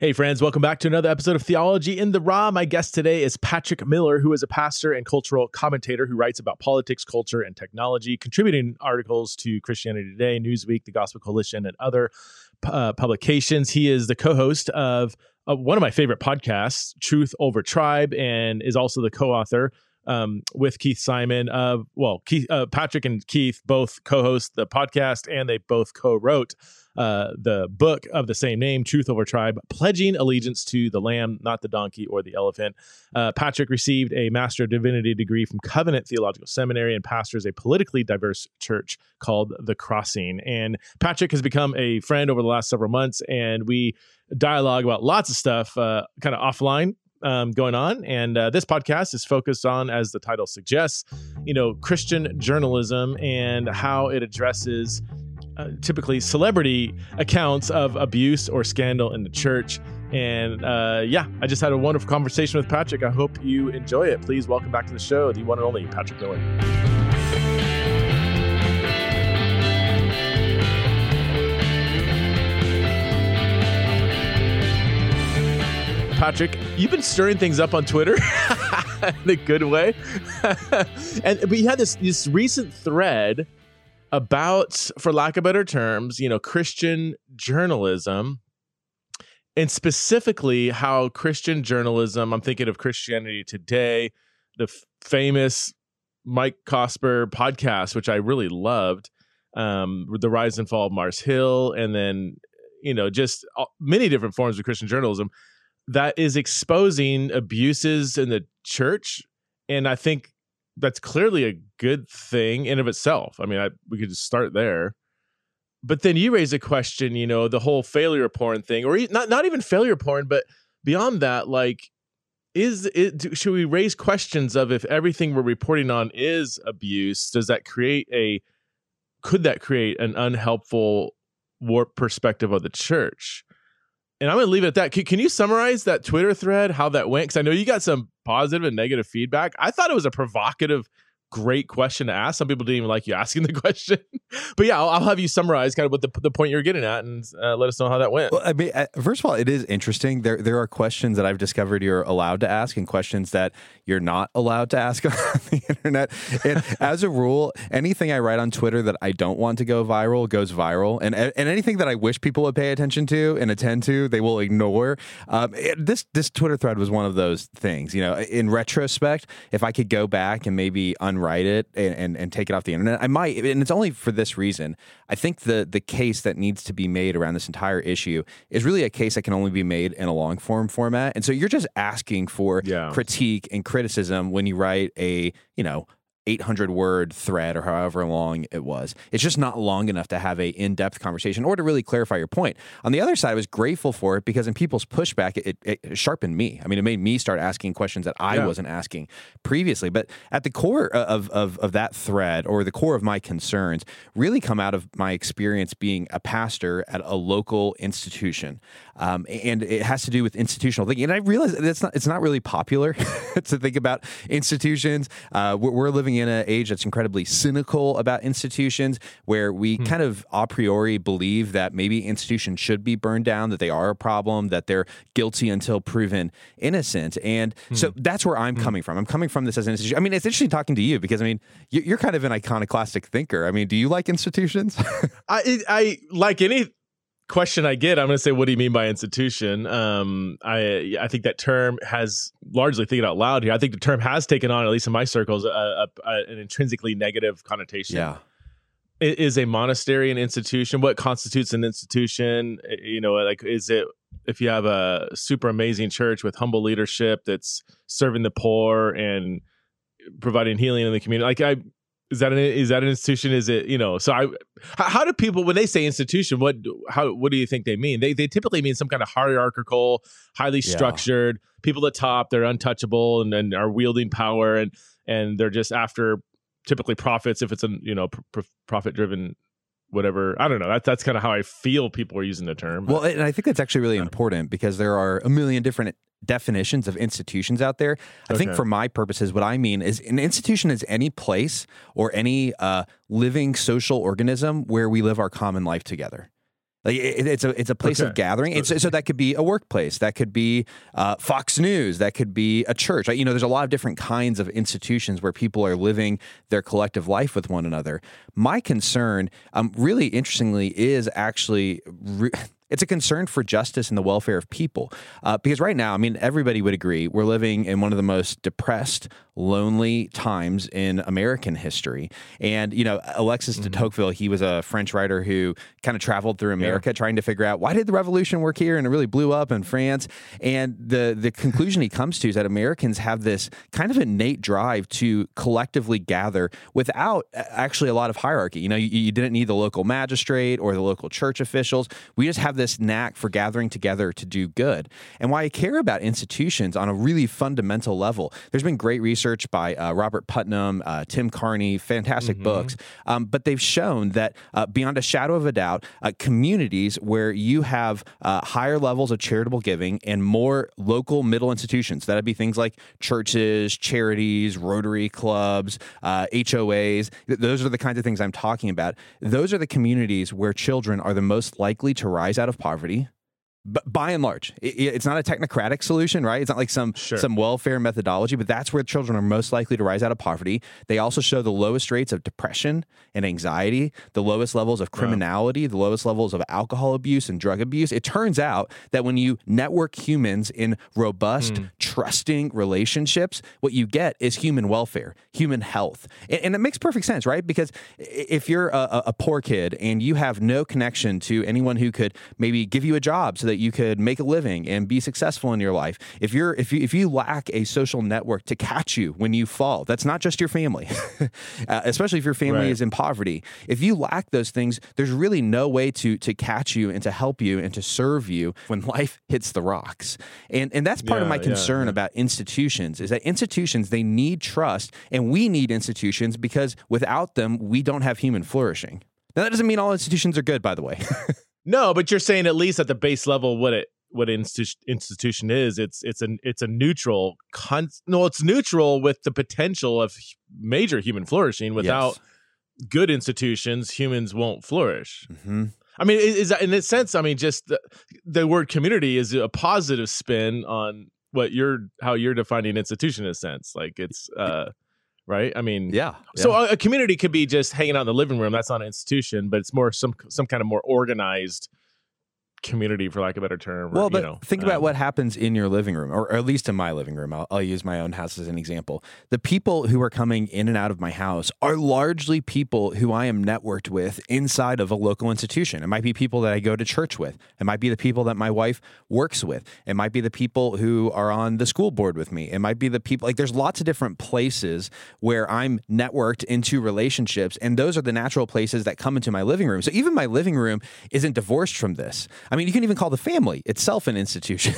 Hey, friends, welcome back to another episode of Theology in the Raw. My guest today is Patrick Miller, who is a pastor and cultural commentator who writes about politics, culture, and technology, contributing articles to Christianity Today, Newsweek, the Gospel Coalition, and other uh, publications. He is the co host of uh, one of my favorite podcasts, Truth Over Tribe, and is also the co author um, with Keith Simon. Uh, well, Keith, uh, Patrick and Keith both co-host the podcast, and they both co-wrote uh, the book of the same name, Truth Over Tribe, pledging allegiance to the Lamb, not the donkey or the elephant. Uh, Patrick received a Master of Divinity degree from Covenant Theological Seminary and pastors a politically diverse church called The Crossing. And Patrick has become a friend over the last several months, and we dialogue about lots of stuff, uh, kind of offline um, going on. And uh, this podcast is focused on, as the title suggests, you know, Christian journalism and how it addresses uh, typically celebrity accounts of abuse or scandal in the church. And uh, yeah, I just had a wonderful conversation with Patrick. I hope you enjoy it. Please welcome back to the show, the one and only Patrick Miller. Patrick, you've been stirring things up on Twitter in a good way. and we had this this recent thread about, for lack of better terms, you know, Christian journalism and specifically how Christian journalism, I'm thinking of Christianity Today, the f- famous Mike Cosper podcast, which I really loved, um, the rise and fall of Mars Hill, and then, you know, just many different forms of Christian journalism that is exposing abuses in the church. And I think that's clearly a good thing in of itself. I mean, I, we could just start there. But then you raise a question, you know, the whole failure porn thing, or not not even failure porn, but beyond that, like, is it should we raise questions of if everything we're reporting on is abuse? Does that create a could that create an unhelpful warped perspective of the church? and I'm going to leave it at that. Can, can, you summarize that Twitter thread, how that went? Because I know you got some positive and negative feedback. I thought it was a provocative great question to ask. Some people didn't even like you asking the question, but yeah, I'll, I'll, have you summarize kind of what the, the point you're getting at and uh, let us know how that went. Well, I mean, uh, first of all, it is interesting. There, there are questions that I've discovered you're allowed to ask and questions that you're not allowed to ask on the internet. And as a rule, anything I write on Twitter that I don't want to go viral goes viral. And, and anything that I wish people would pay attention to and attend to, they will ignore. Um, it, this, this Twitter thread was one of those things, you know, in retrospect, if I could go back and maybe un unwrite it and, and, and take it off the internet. I might, and it's only for this reason. I think the the case that needs to be made around this entire issue is really a case that can only be made in a long form format. And so you're just asking for yeah. critique and criticism when you write a you know 800 word thread or however long it was. It's just not long enough to have a in-depth conversation or to really clarify your point. On the other side, I was grateful for it because in people's pushback, it, it sharpened me. I mean, it made me start asking questions that I yeah. wasn't asking previously. But at the core of, of, of that thread or the core of my concerns really come out of my experience being a pastor at a local institution. Um, and it has to do with institutional thinking. And I realize it's not, it's not really popular to think about institutions. Uh, we're, we're living in an age that's incredibly cynical about institutions, where we hmm. kind of a priori believe that maybe institutions should be burned down, that they are a problem, that they're guilty until proven innocent. And hmm. so that's where I'm hmm. coming from. I'm coming from this as an institution. I mean, it's interesting talking to you because I mean, you're kind of an iconoclastic thinker. I mean, do you like institutions? I I like any question I get, I'm going to say, "What do you mean by institution?" Um, I I think that term has largely thinking out loud here. I think the term has taken on, at least in my circles, a, a, a, an intrinsically negative connotation. Yeah, is a monastery an institution? What constitutes an institution? You know, like is it if you have a super amazing church with humble leadership that's serving the poor and providing healing in the community? Like I is that an is that an institution? Is it you know? So I, how, how do people when they say institution, what how what do you think they mean? They they typically mean some kind of hierarchical, highly structured yeah. people at top. They're untouchable and, and are wielding power and and they're just after typically profits if it's a you know pr- profit driven whatever. I don't know. That's that's kind of how I feel people are using the term. Well, and I think that's actually really important because there are a million different definitions of institutions out there. I okay. think for my purposes, what I mean is an institution is any place or any uh, living social organism where we live our common life together. Like it, it's a it's a place Okay. of gathering. So that could be a workplace, that could be uh, Fox News, that could be a church. You know, there's a lot of different kinds of institutions where people are living their collective life with one another. My concern, um, really interestingly, is actually. Re- it's a concern for justice and the welfare of people. Uh, because right now, I mean, everybody would agree we're living in one of the most depressed, lonely times in American history. And, you know, Alexis de Tocqueville, he was a French writer who kind of traveled through America trying to figure out why did the revolution work here and it really blew up in France. And the, the conclusion he comes to is that Americans have this kind of innate drive to collectively gather without uh, actually a lot of hierarchy. You know, you, you didn't need the local magistrate or the local church officials. We just have this knack for gathering together to do good. And why I care about institutions on a really fundamental level, there's been great research by uh, Robert Putnam, uh, Tim Carney, fantastic books, um, but they've shown that uh, beyond a shadow of a doubt, uh, communities where you have uh, higher levels of charitable giving and more local middle institutions, that'd be things like churches, charities, Rotary clubs, uh, HOAs, th- those are the kinds of things I'm talking about. Those are the communities where children are the most likely to rise out of poverty. But by and large, I- I- it's not a technocratic solution, right? It's not like some Sure. some welfare methodology, but that's where children are most likely to rise out of poverty. They also show the lowest rates of depression and anxiety, the lowest levels of criminality, the lowest levels of alcohol abuse and drug abuse. It turns out that when you network humans in robust, hmm. trusting relationships, what you get is human welfare, human health, and, and it makes perfect sense, right? Because if you're a, a- a poor kid and you have no connection to anyone who could maybe give you a job so that you could make a living and be successful in your life, if you're if you if you lack a social network to catch you when you fall, that's not just your family, uh, especially if your family Right. is in poverty. If you lack those things, there's really no way to to catch you and to help you and to serve you when life hits the rocks. And and that's part of Yeah, my yeah, concern yeah. about institutions is that institutions they need trust and we need institutions because without them we don't have human flourishing. Now that doesn't mean all institutions are good by the way. No, but you're saying at least at the base level, what it what an institu- institution is, it's it's an it's a neutral. Con- no, it's neutral with the potential of major human flourishing. Without good institutions, humans won't flourish. hmm I mean, is, is that in a sense? I mean, just the, the word community is a positive spin on what you're how you're defining institution in a sense. Like it's uh right. I mean, Yeah. So a, a community could be just hanging out in the living room. That's not an institution, but it's more some some kind of more organized community, for lack of a better term. or, Well, you but know, think about um, what happens in your living room, or, or at least in my living room. I'll, I'll use my own house as an example. The people who are coming in and out of my house are largely people who I am networked with inside of a local institution. It might be people that I go to church with. It might be the people that my wife works with. It might be the people who are on the school board with me. It might be the people, like, there's lots of different places where I'm networked into relationships. And those are the natural places that come into my living room. So even my living room isn't divorced from this. I mean, you can even call the family itself an institution,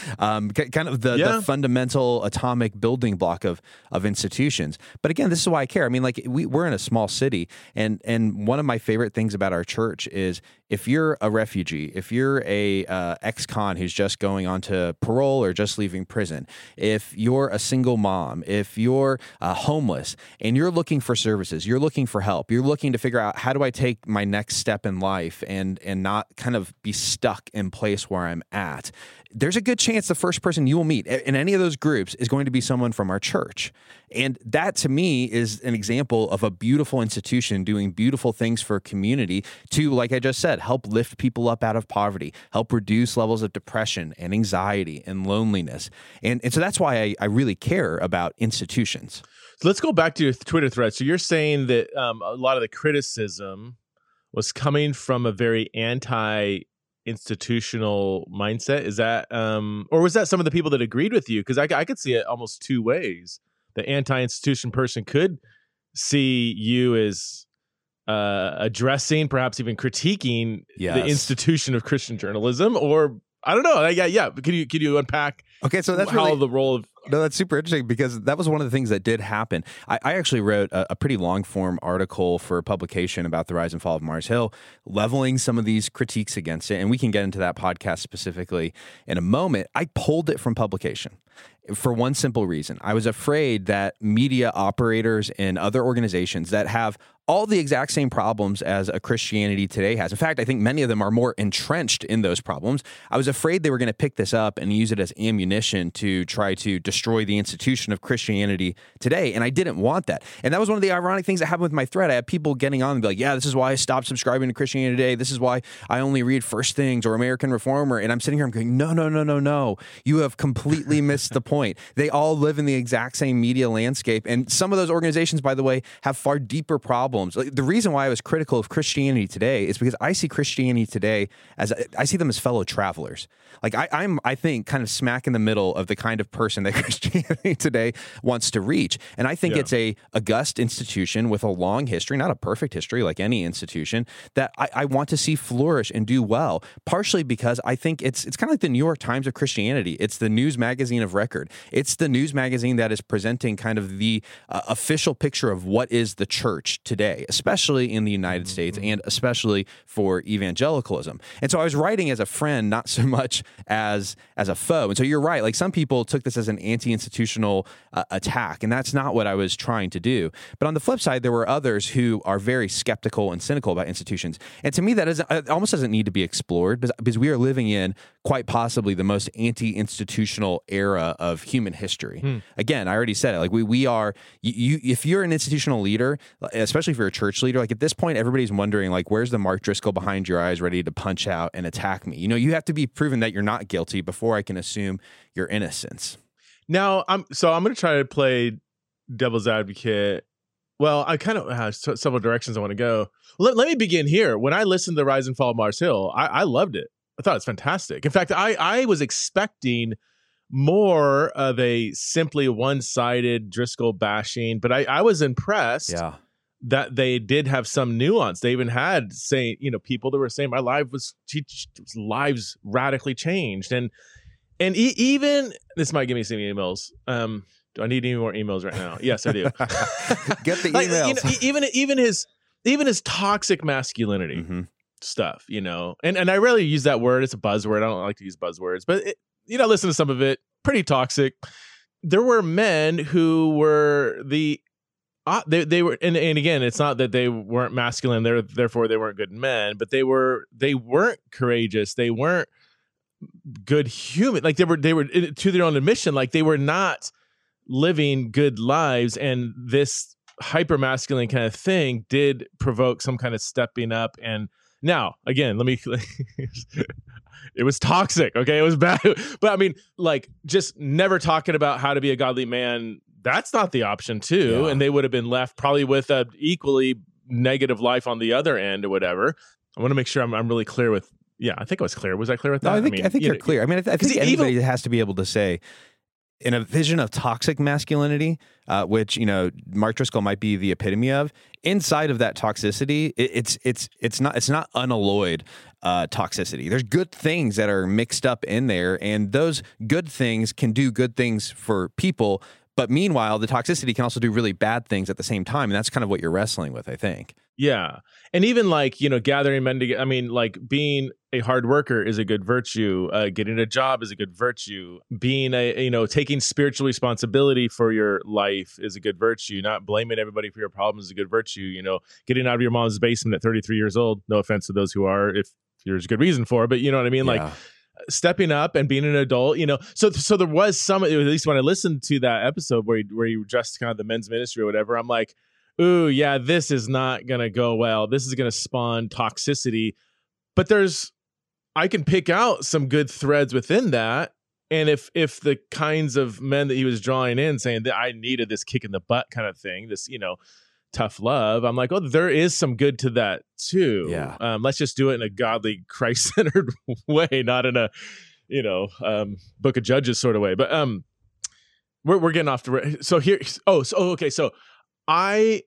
um, ki- kind of the, Yeah. the fundamental atomic building block of of institutions. But again, this is why I care. I mean, like we, we're in a small city, and and one of my favorite things about our church is if you're a refugee, if you're a uh, ex-con who's just going on to parole or just leaving prison, if you're a single mom, if you're uh, homeless and you're looking for services, you're looking for help, you're looking to figure out how do I take my next step in life and and not kind of be stuck in place where I'm at. There's a good chance the first person you will meet in any of those groups is going to be someone from our church. And that to me is an example of a beautiful institution doing beautiful things for a community to, like I just said, help lift people up out of poverty, help reduce levels of depression and anxiety and loneliness. And, and so that's why I, I really care about institutions. So let's go back to your Twitter thread. So you're saying that um, a lot of the criticism was coming from a very anti institutional mindset? Is that um or was that some of the people that agreed with you? Because I, I could see it almost two ways. The anti-institution person could see you as uh addressing perhaps even critiquing the institution of christian journalism or i don't know yeah yeah Can you can you unpack Okay, so that's how really the role of No, that's super interesting because that was one of the things that did happen. I, I actually wrote a, a pretty long form article for a publication about the rise and fall of Mars Hill, leveling some of these critiques against it. And we can get into that podcast specifically in a moment. I pulled it from publication. for one simple reason. I was afraid that media operators and other organizations that have all the exact same problems as a Christianity today has. In fact, I think many of them are more entrenched in those problems. I was afraid they were going to pick this up and use it as ammunition to try to destroy the institution of Christianity today. And I didn't want that. And that was one of the ironic things that happened with my thread. I had people getting on and be like, yeah, this is why I stopped subscribing to Christianity Today. This is why I only read First Things or American Reformer. And I'm sitting here, I'm going, no, no, no, no, no. You have completely missed the point. They all live in the exact same media landscape. And some of those organizations, by the way, have far deeper problems problems. Like, the reason why I was critical of Christianity today is because I see Christianity today as I see them as fellow travelers. Like I, I'm, I think, kind of smack in the middle of the kind of person that Christianity today wants to reach, and I think yeah. it's a august institution with a long history, not a perfect history like any institution that I, I want to see flourish and do well. Partially because I think it's it's kind of like the New York Times of Christianity. It's the news magazine of record. It's the news magazine that is presenting kind of the uh, official picture of what is the church today today, especially in the United mm-hmm. States and especially for evangelicalism. And so I was writing as a friend, not so much as as a foe. And so you're right. Like some people took this as an anti-institutional uh, attack, and that's not what I was trying to do. But on the flip side, there were others who are very skeptical and cynical about institutions. And to me, that is it almost doesn't need to be explored because, because we are living in quite possibly the most anti-institutional era of human history. Hmm. Again, I already said it. Like we we are you, you if you're an institutional leader, especially if you're a church leader, like at this point, everybody's wondering, like, where's the Mark Driscoll behind your eyes ready to punch out and attack me? You know, you have to be proven that you're not guilty before I can assume your innocence. Now, I'm so I'm going to try to play devil's advocate. Well, I kind of uh, have several directions I want to go. Let, let me begin here. When I listened to Rise and Fall of Mars Hill, I, I loved it. I thought it's fantastic. In fact, I I was expecting more of a simply one-sided Driscoll bashing, but I I was impressed. Yeah that they did have some nuance. They even had saying, you know, people that were saying my life was lives radically changed, and and e- even this might give me some emails. Um, do I need any more emails right now? Yes, I do. Get the emails. like, you know, even even his even his toxic masculinity mm-hmm. stuff, you know, and and I rarely use that word. It's a buzzword. I don't like to use buzzwords, but it, you know, listen to some of it. Pretty toxic. There were men who were the uh, they they were and, and again it's not that they weren't masculine they're therefore they weren't good men but they were they weren't courageous they weren't good human like they were they were to their own admission like they were not living good lives and this hyper masculine kind of thing did provoke some kind of stepping up and now again let me it was toxic okay? It was bad but i mean like just never talking about how to be a godly man that's not the option too yeah. and they would have been left probably with a equally negative life on the other end or whatever i want to make sure i'm, I'm really clear with yeah i think i was clear was i clear with that no, i think, I, mean, I think you are clear i mean i, th- I think anybody even, has to be able to say in a vision of toxic masculinity, uh, which you know Mark Driscoll might be the epitome of, inside of that toxicity, it, it's it's it's not it's not unalloyed uh, toxicity. There's good things that are mixed up in there, and those good things can do good things for people but meanwhile, the toxicity can also do really bad things at the same time. And that's kind of what you're wrestling with, I think. Yeah. And even like, you know, gathering men together, I mean, like being a hard worker is a good virtue. Uh, getting a job is a good virtue. Being a, you know, taking spiritual responsibility for your life is a good virtue. Not blaming everybody for your problems is a good virtue. You know, getting out of your mom's basement at 33 years old, no offense to those who are, if there's a good reason for it, but you know what I mean? Yeah. Like, stepping up and being an adult, you know. So so there was some at least when I listened to that episode where he, where you addressed kind of the men's ministry or whatever, I'm like, ooh, yeah, this is not gonna go well. This is gonna spawn toxicity. But there's I can pick out some good threads within that. And if if the kinds of men that he was drawing in saying that I needed this kick in the butt kind of thing, this, you know, tough love i'm like oh there is some good to that too. Yeah. Um, let's just do it in a godly christ-centered way not in a you know um, book of judges sort of way. But um we're, we're getting off the so here oh so oh, okay so i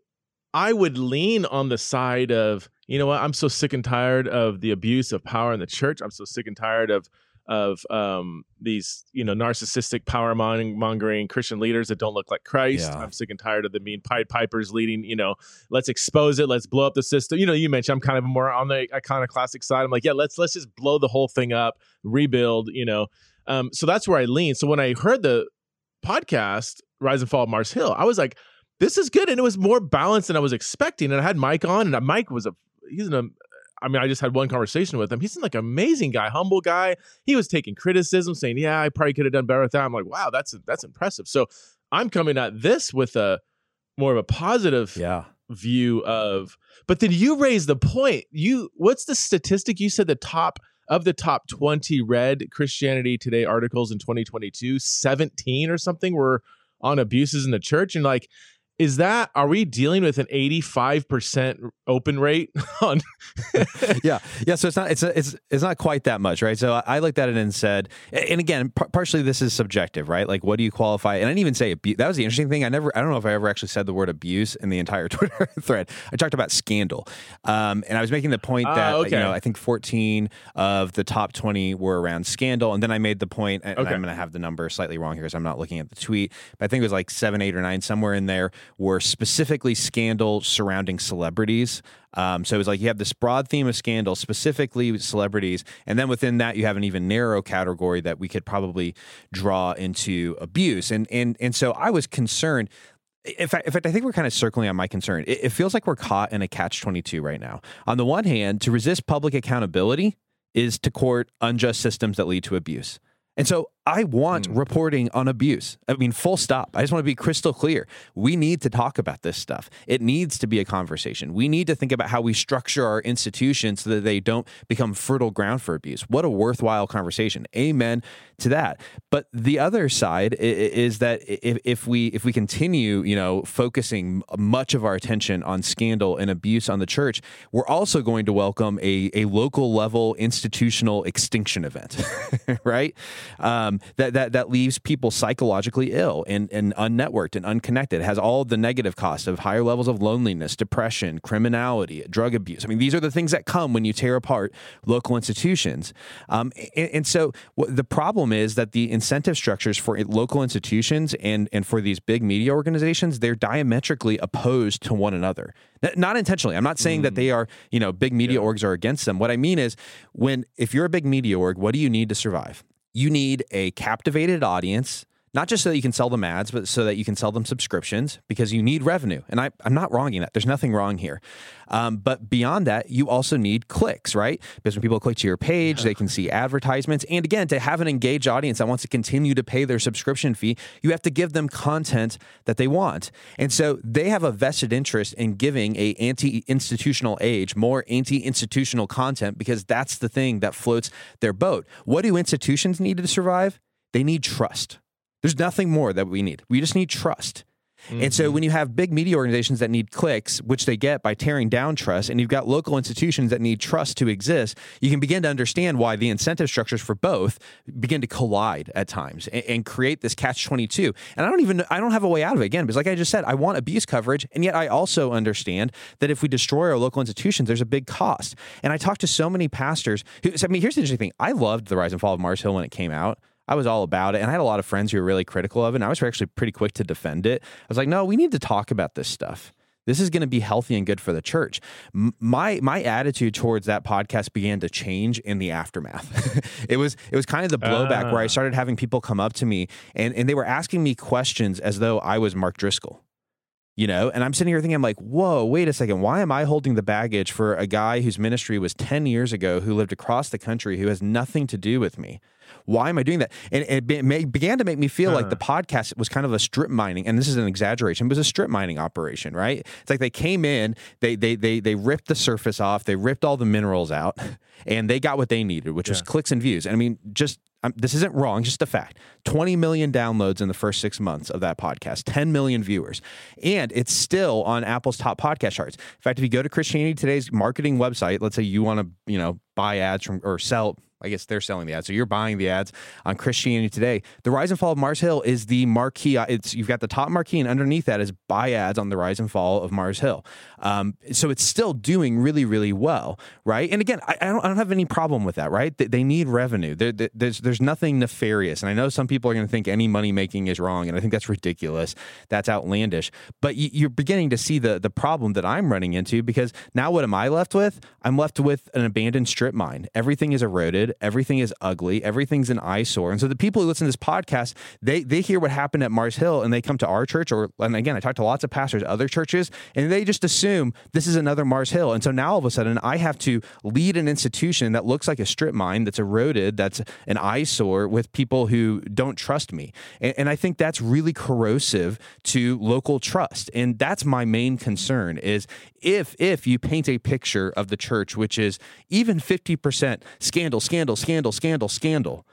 i would lean on the side of you know what i'm so sick and tired of the abuse of power in the church. I'm so sick and tired of of um, these you know narcissistic power mongering Christian leaders that don't look like Christ. Yeah. I'm sick and tired of the mean Pied Pipers leading. You know, let's expose it. Let's blow up the system. You know, you mentioned I'm kind of more on the iconoclastic side. I'm like, yeah, let's let's just blow the whole thing up, rebuild. You know, um, so that's where I lean. So when I heard the podcast, Rise and Fall of Mars Hill, I was like, this is good. And it was more balanced than I was expecting. And I had Mike on, and Mike was a, he's an, I mean, I just had one conversation with him. He's like amazing guy, humble guy. He was taking criticism, saying, "Yeah, I probably could have done better with that." I'm like, "Wow, that's that's impressive." So I'm coming at this with a more of a positive yeah. view of. But then you raise the point. You what's the statistic? You said the top of the top 20 read Christianity Today articles in 2022, 17 or something were on abuses in the church, and like is that are we dealing with an 85% open rate on yeah. Yeah so it's not it's it's it's not quite that much right? So i, looked at it and said and again par- partially this is subjective right? Like what do you qualify? And i didn't even say abuse that was the interesting thing. I never i don't know if i ever actually said the word abuse in the entire twitter thread. I talked about scandal. Um, and i was making the point ah, that uh, okay. you know i think 14 of the top 20 were around scandal. And then i made the point and okay. i'm going to have the number slightly wrong here because i'm not looking at the tweet but i think it was like seven eight or nine somewhere in there were specifically scandal surrounding celebrities. Um, so it was like you have this broad theme of scandal, specifically celebrities, and then within that you have an even narrow category that we could probably draw into abuse. And and and so I was concerned. In fact, in fact, I think we're kind of circling on my concern. It, it feels like we're caught in a catch twenty two right now. On the one hand, to resist public accountability is to court unjust systems that lead to abuse. And so I want mm. reporting on abuse. I mean, full stop. I just want to be crystal clear. We need to talk about this stuff. It needs to be a conversation. We need to think about how we structure our institutions so that they don't become fertile ground for abuse. What a worthwhile conversation. Amen to that. But the other side is that if, we if we continue, you know, focusing much of our attention on scandal and abuse on the church, we're also going to welcome a, a local level institutional extinction event, right? Um, that, that, that leaves people psychologically ill and, and unnetworked and unconnected. It has all the negative costs of higher levels of loneliness, depression, criminality, drug abuse. I mean, these are the things that come when you tear apart local institutions. Um, and, and, so the problem is that the incentive structures for local institutions and, and for these big media organizations, they're diametrically opposed to one another. Not intentionally. I'm not saying mm. that they are, you know, big media yeah. orgs are against them. What I mean is when if you're a big media org, what do you need to survive? You need a captivated audience not just so that you can sell them ads, but so that you can sell them subscriptions because you need revenue. And I, I'm not wronging that. There's nothing wrong here. Um, but beyond that, you also need clicks, right? Because when people click to your page, they can see advertisements. And again, to have an engaged audience that wants to continue to pay their subscription fee, you have to give them content that they want. And so they have a vested interest in giving a anti-institutional age more anti-institutional content because that's the thing that floats their boat. What do institutions need to survive? They need trust. There's nothing more that we need. We just need trust. Mm-hmm. And so mm-hmm. when you have big media organizations that need clicks, which they get by tearing down trust, and you've got local institutions that need trust to exist, you can begin to understand why the incentive structures for both begin to collide at times and, and create this catch 22. And I don't even, I don't have a way out of it again, because like I just said, I want abuse coverage. And yet I also understand that if we destroy our local institutions, there's a big cost. And I talked to so many pastors who, I mean, here's the interesting thing. I loved The Rise and Fall of Mars Hill when it came out. I was all about it. And I had a lot of friends who were really critical of it. And I was actually pretty quick to defend it. I was like, no, we need to talk about this stuff. This is going to be healthy and good for the church. My my attitude towards that podcast began to change in the aftermath. it was it was kind of the blowback uh. where I ah. started having people come up to me and, and they were asking me questions as though I was Mark Driscoll you know and i'm sitting here thinking i'm like whoa wait a second why am i holding the baggage for a guy whose ministry was 10 years ago who lived across the country who has nothing to do with me why am I doing that? And it began to make me feel uh like the uh-huh. podcast was kind of a strip mining, and this is an exaggeration, but it was a strip mining operation, right? It's like they came in, they they they they ripped the surface off, they ripped all the minerals out, and they got what they needed, which yeah. was clicks and views. And I mean, just I'm, this isn't wrong, just a fact. 20 million downloads in the first six months of that podcast, 10 million viewers. And it's still on Apple's top podcast charts. In fact, if you go to Christianity Today's marketing website, let's say you want to, you know, buy ads from or sell I guess they're selling the ads. So you're buying the ads on Christianity Today. The Rise and Fall of Mars Hill is the marquee. It's you've got the top marquee, and underneath that is buy ads on the Rise and Fall of Mars Hill. Um, so it's still doing really, really well, right? And again, I, I, don't, I don't have any problem with that, right? They, they need revenue. There, there's there's nothing nefarious, and I know some people are going to think any money making is wrong, and I think that's ridiculous. That's outlandish. But you, you're beginning to see the the problem that I'm running into because now what am I left with? I'm left with an abandoned strip mine. Everything is eroded. Everything is ugly. Everything's an eyesore. And so the people who listen to this podcast, they they hear what happened at Mars Hill and they come to our church, or and again, I talk to lots of pastors, other churches, and they just assume this is another Mars Hill. And so now all of a sudden, I have to lead an institution that looks like a strip mine, that's eroded, that's an eyesore with people who don't trust me. And, and I think that's really corrosive to local trust. And that's my main concern is if if you paint a picture of the church which is even 50% scandal scandal scandal scandal scandal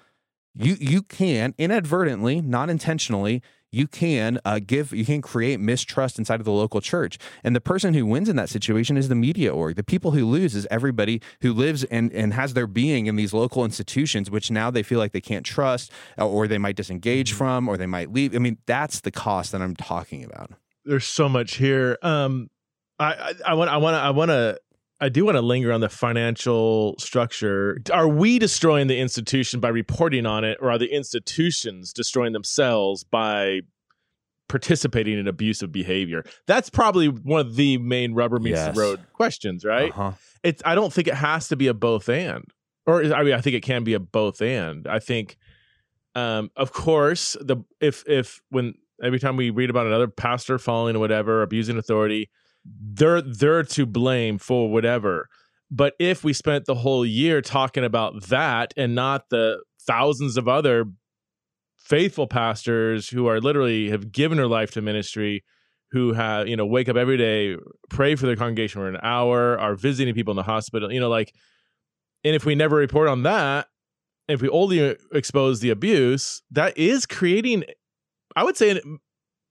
you you can inadvertently not intentionally you can uh, give you can create mistrust inside of the local church and the person who wins in that situation is the media org the people who lose is everybody who lives and, and has their being in these local institutions which now they feel like they can't trust uh, or they might disengage Mm-hmm. from or they might leave i mean that's the cost that i'm talking about there's so much here. Um, I I want I want to I want to I do want to linger on the financial structure. Are we destroying the institution by reporting on it, or are the institutions destroying themselves by participating in abusive behavior? That's probably one of the main rubber meets Yes. the road questions, right? uh-huh. It's I don't think it has to be a both and, or I mean I think it can be a both and. I think, um, of course, the if if when every time we read about another pastor falling or whatever, abusing authority, they're they're to blame for whatever. But if we spent the whole year talking about that and not the thousands of other faithful pastors who are literally have given their life to ministry, who have, you know, wake up every day, pray for their congregation for an hour, are visiting people in the hospital, you know, like, and if we never report on that, if we only expose the abuse, that is creating, I would say,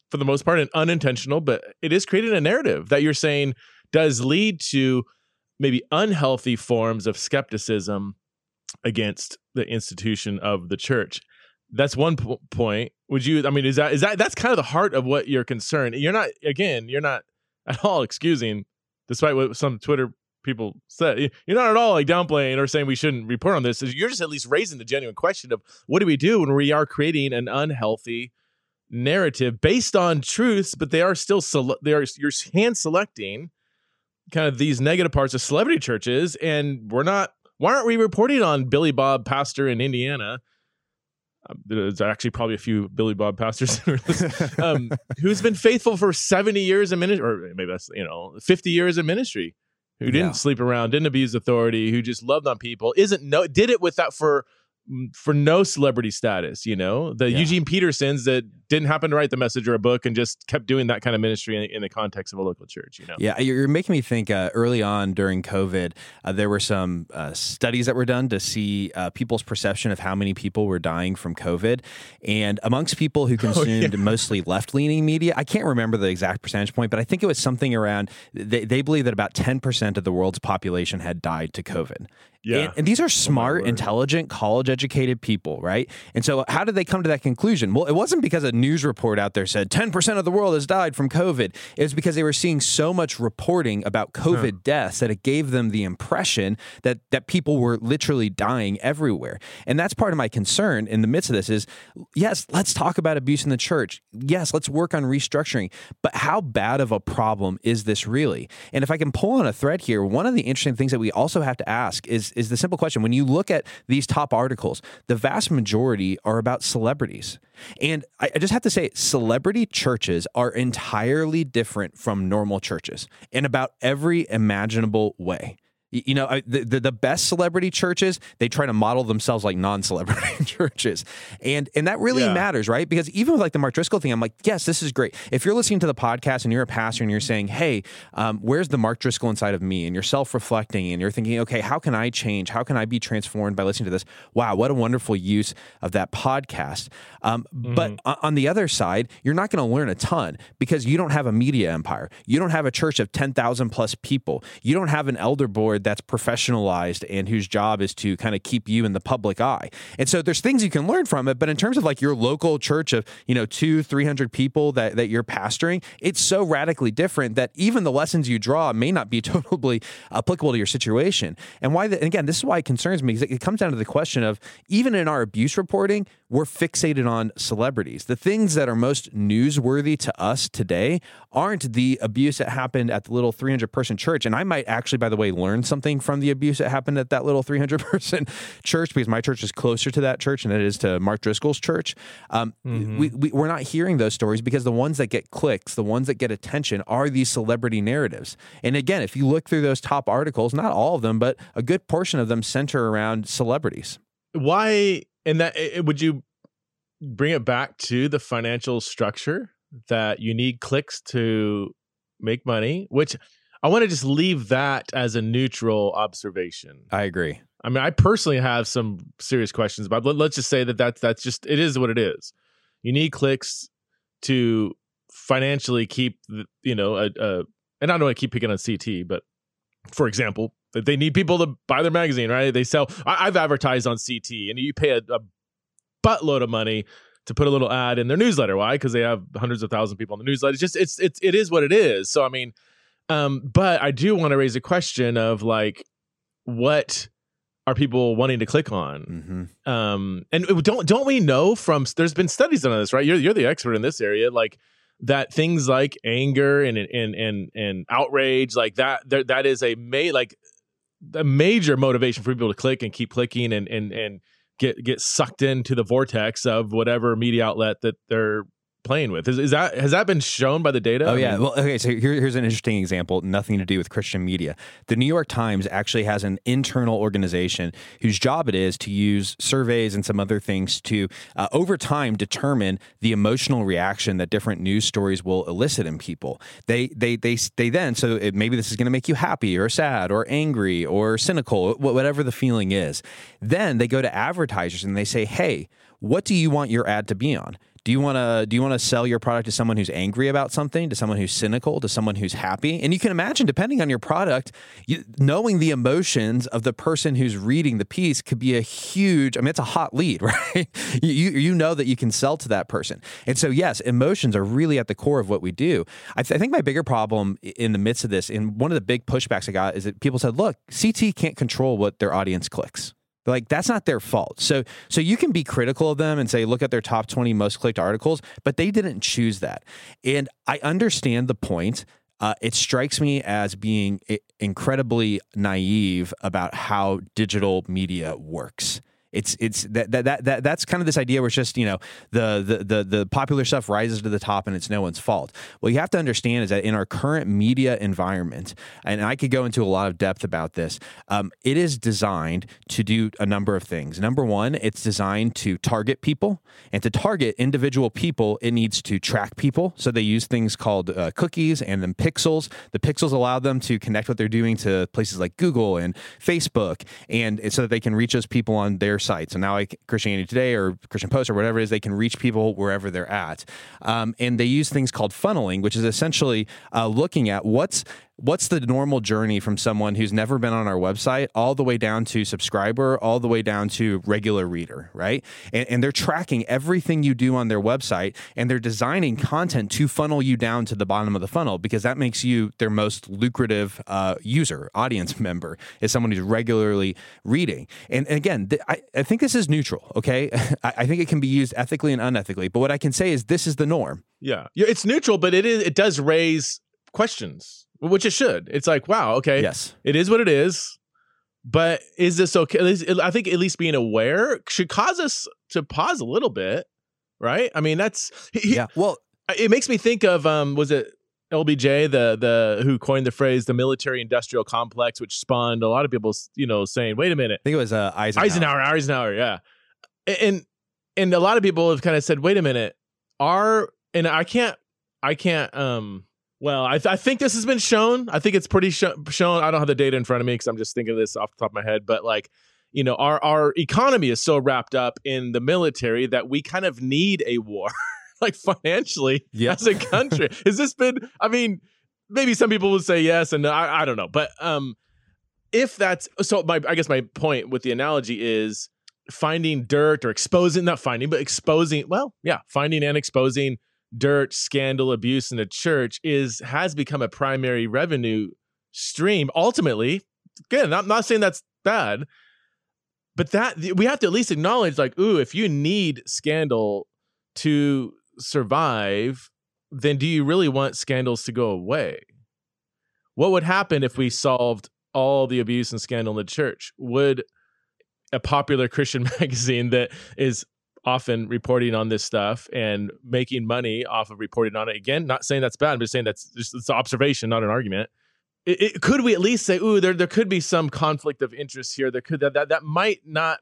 for the most part, an unintentional, but it is creating a narrative that you're saying does lead to maybe unhealthy forms of skepticism against the institution of the church. That's one po- point. Would you? I mean, is that is that that's kind of the heart of what you're concerned? You're not again. You're not at all excusing, despite what some Twitter people said. You're not at all like downplaying or saying we shouldn't report on this. You're just at least raising the genuine question of what do we do when we are creating an unhealthy narrative based on truths, but they are still sele- they are you're hand selecting kind of these negative parts of celebrity churches, and we're not. Why aren't we reporting on Billy Bob pastor in Indiana? Um, there's actually probably a few Billy Bob pastors um, who's been faithful for 70 years in ministry, or maybe that's you know 50 years in ministry, who didn't Yeah. sleep around, didn't abuse authority, who just loved on people, isn't no did it with that for for no celebrity status, you know, the Yeah. Eugene Petersons that didn't happen to write the message or a book and just kept doing that kind of ministry in, in the context of a local church, you know. Yeah, you're you're making me think. Uh, early on during COVID, uh, there were some uh, studies that were done to see uh, people's perception of how many people were dying from COVID, and amongst people who consumed mostly left-leaning media, I can't remember the exact percentage point, but I think it was something around. They, they believe that about ten percent of the world's population had died to COVID. Yeah. And, and these are oh smart, word. intelligent, college educated people, right? And so, how did they come to that conclusion? Well, it wasn't because a news report out there said 10% of the world has died from COVID. It was because they were seeing so much reporting about COVID deaths that it gave them the impression that, that people were literally dying everywhere. And that's part of my concern in the midst of this is yes, let's talk about abuse in the church. Yes, let's work on restructuring. But how bad of a problem is this really? And if I can pull on a thread here, one of the interesting things that we also have to ask is, is the simple question when you look at these top articles, the vast majority are about celebrities. And I, I just have to say, celebrity churches are entirely different from normal churches in about every imaginable way. You know, the, the the best celebrity churches they try to model themselves like non-celebrity churches, and and that really Yeah. matters, right? Because even with like the Mark Driscoll thing, I'm like, yes, this is great. If you're listening to the podcast and you're a pastor and you're saying, hey, um, where's the Mark Driscoll inside of me, and you're self-reflecting and you're thinking, okay, how can I change? How can I be transformed by listening to this? Wow, what a wonderful use of that podcast. Um, But o- on the other side, you're not going to learn a ton because you don't have a media empire. You don't have a church of 10,000 plus people. You don't have an elder board that's professionalized and whose job is to kind of keep you in the public eye. And so there's things you can learn from it. But in terms of like your local church of, you know, two, 300 people that, that you're pastoring, it's so radically different that even the lessons you draw may not be totally applicable to your situation. And why, the, and again, this is why it concerns me because it comes down to the question of even in our abuse reporting, we're fixated on celebrities. The things that are most newsworthy to us today aren't the abuse that happened at the little 300 person church. And I might actually, by the way, learn something from the abuse that happened at that little 300 person church because my church is closer to that church than it is to Mark Driscoll's church. Um, mm-hmm. we, we, we're not hearing those stories because the ones that get clicks, the ones that get attention are these celebrity narratives. And again, if you look through those top articles, not all of them, but a good portion of them center around celebrities. Why? And that would you bring it back to the financial structure that you need clicks to make money, which I want to just leave that as a neutral observation. I agree. I mean, I personally have some serious questions about. Let, us just say that that's that's just it is what it is. You need clicks to financially keep the, you know a, a and I don't want to keep picking on CT, but for example, that they need people to buy their magazine, right? They sell. I, have advertised on CT, and you pay a, a buttload of money to put a little ad in their newsletter. Why? Because they have hundreds of thousands of people in the newsletter. It's just it's it's it is what it is. So I mean, um, but I do want to raise a question of like, what are people wanting to click on? Mm-hmm. Um, and don't don't we know from there's been studies on this, right? You're you're the expert in this area, like that things like anger and and and and outrage, like that that is a may like a major motivation for people to click and keep clicking and and and get get sucked into the vortex of whatever media outlet that they're playing with. Is, is that has that been shown by the data? Oh yeah. well, okay. So here, here's an interesting example. Nothing to do with Christian media. The New York Times actually has an internal organization whose job it is to use surveys and some other things to, uh, over time, determine the emotional reaction that different news stories will elicit in people. They they they they then so it, maybe this is going to make you happy or sad or angry or cynical, whatever the feeling is. Then they go to advertisers and they say, hey. What do you want your ad to be on? Do you want to do you want to sell your product to someone who's angry about something, to someone who's cynical, to someone who's happy? And you can imagine, depending on your product, you, knowing the emotions of the person who's reading the piece could be a huge. I mean, it's a hot lead, right? you you know that you can sell to that person, and so yes, emotions are really at the core of what we do. I, th- I think my bigger problem in the midst of this, and one of the big pushbacks I got, is that people said, "Look, CT can't control what their audience clicks." Like that's not their fault. So so you can be critical of them and say look at their top 20 most clicked articles, but they didn't choose that. And I understand the point. Uh, it strikes me as being incredibly naive about how digital media works. It's it's that, that that that that's kind of this idea where it's just you know the, the the the popular stuff rises to the top and it's no one's fault. What you have to understand is that in our current media environment, and I could go into a lot of depth about this, um, it is designed to do a number of things. Number one, it's designed to target people, and to target individual people, it needs to track people. So they use things called uh, cookies and then pixels. The pixels allow them to connect what they're doing to places like Google and Facebook, and so that they can reach those people on their site. So now, like Christianity Today or Christian Post or whatever it is, they can reach people wherever they're at. Um, and they use things called funneling, which is essentially uh, looking at what's what's the normal journey from someone who's never been on our website all the way down to subscriber, all the way down to regular reader, right? And, and, they're tracking everything you do on their website and they're designing content to funnel you down to the bottom of the funnel because that makes you their most lucrative uh, user, audience member, is someone who's regularly reading. And, and again, th- I, I, think this is neutral, okay? I, I think it can be used ethically and unethically, but what I can say is this is the norm. Yeah. yeah it's neutral, but it is it does raise questions which it should. It's like, wow, okay, yes, it is what it is. But is this okay? I think at least being aware should cause us to pause a little bit, right? I mean, that's yeah. Well, it makes me think of um, was it LBJ, the the who coined the phrase the military industrial complex, which spawned a lot of people, you know, saying, "Wait a minute." I think it was uh, Eisenhower. Eisenhower, Eisenhower, yeah. And and a lot of people have kind of said, "Wait a minute." Are and I can't I can't um well, I, th- I think this has been shown. I think it's pretty sh- shown. I don't have the data in front of me because I'm just thinking of this off the top of my head. But like, you know, our our economy is so wrapped up in the military that we kind of need a war, like financially yeah. as a country. Has this been? I mean, maybe some people would say yes, and I, I don't know. But um, if that's so, my I guess my point with the analogy is finding dirt or exposing, not finding, but exposing. Well, yeah, finding and exposing dirt, scandal, abuse in the church is has become a primary revenue stream. Ultimately, again, I'm not saying that's bad, but that we have to at least acknowledge, like, ooh, if you need scandal to survive, then do you really want scandals to go away? What would happen if we solved all the abuse and scandal in the church, would a popular Christian magazine that is often reporting on this stuff and making money off of reporting on it. Again, not saying that's bad, I'm just saying that's just it's observation, not an argument. It, it, could we at least say, ooh, there there could be some conflict of interest here. There could that that, that might not.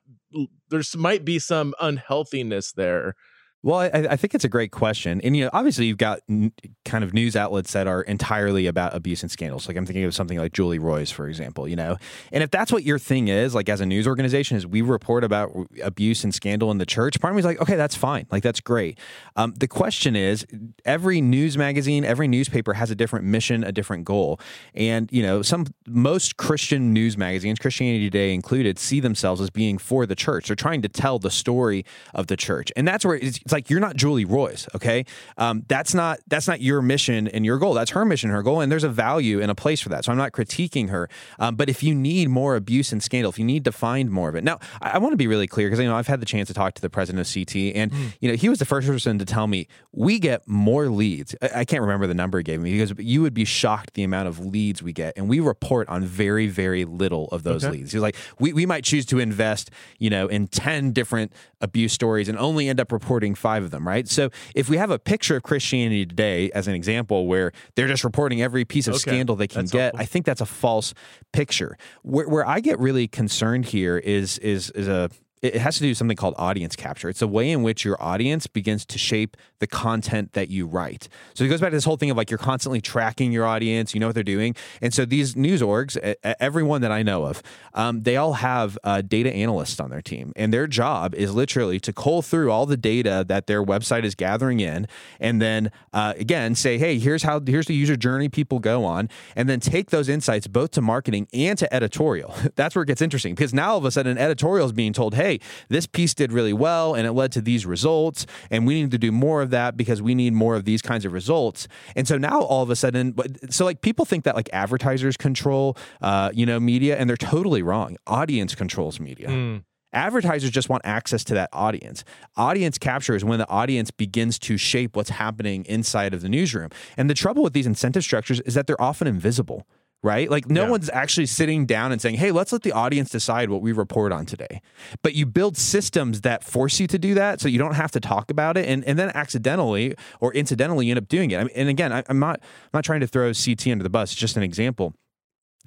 There's might be some unhealthiness there well, I, I, think it's a great question, and you know, obviously, you've got n- kind of news outlets that are entirely about abuse and scandals. Like I'm thinking of something like Julie Roys, for example. You know, and if that's what your thing is, like as a news organization, is we report about abuse and scandal in the church. Part of me is like, okay, that's fine, like that's great. Um, the question is, every news magazine, every newspaper has a different mission, a different goal, and you know, some most Christian news magazines, Christianity Today included, see themselves as being for the church. They're trying to tell the story of the church, and that's where it's, it's like you're not Julie Roys, okay? Um, that's not that's not your mission and your goal. That's her mission, her goal, and there's a value and a place for that. So I'm not critiquing her. Um, but if you need more abuse and scandal, if you need to find more of it, now I, I want to be really clear because you know I've had the chance to talk to the president of CT, and mm. you know he was the first person to tell me we get more leads. I, I can't remember the number he gave me because you would be shocked the amount of leads we get, and we report on very very little of those okay. leads. He's like we we might choose to invest, you know, in ten different abuse stories and only end up reporting five of them right? So if we have a picture of Christianity today as an example where they're just reporting every piece of okay. scandal they can that's get, helpful. I think that's a false picture. Where, where I get really concerned here is is is a it has to do with something called audience capture. It's a way in which your audience begins to shape the content that you write. So it goes back to this whole thing of like you're constantly tracking your audience, you know what they're doing. And so these news orgs, everyone that I know of, um, they all have uh, data analysts on their team. And their job is literally to cull through all the data that their website is gathering in. And then uh, again, say, hey, here's how, here's the user journey people go on. And then take those insights both to marketing and to editorial. That's where it gets interesting because now all of a sudden editorial is being told, hey, this piece did really well and it led to these results, and we need to do more of that because we need more of these kinds of results. And so now all of a sudden, so like people think that like advertisers control, uh, you know, media, and they're totally wrong. Audience controls media. Mm. Advertisers just want access to that audience. Audience capture is when the audience begins to shape what's happening inside of the newsroom. And the trouble with these incentive structures is that they're often invisible right? Like no yeah. one's actually sitting down and saying, "Hey, let's let the audience decide what we report on today." But you build systems that force you to do that, so you don't have to talk about it, and and then accidentally or incidentally you end up doing it. I mean, and again, I, am not I'm not trying to throw CT under the bus. It's just an example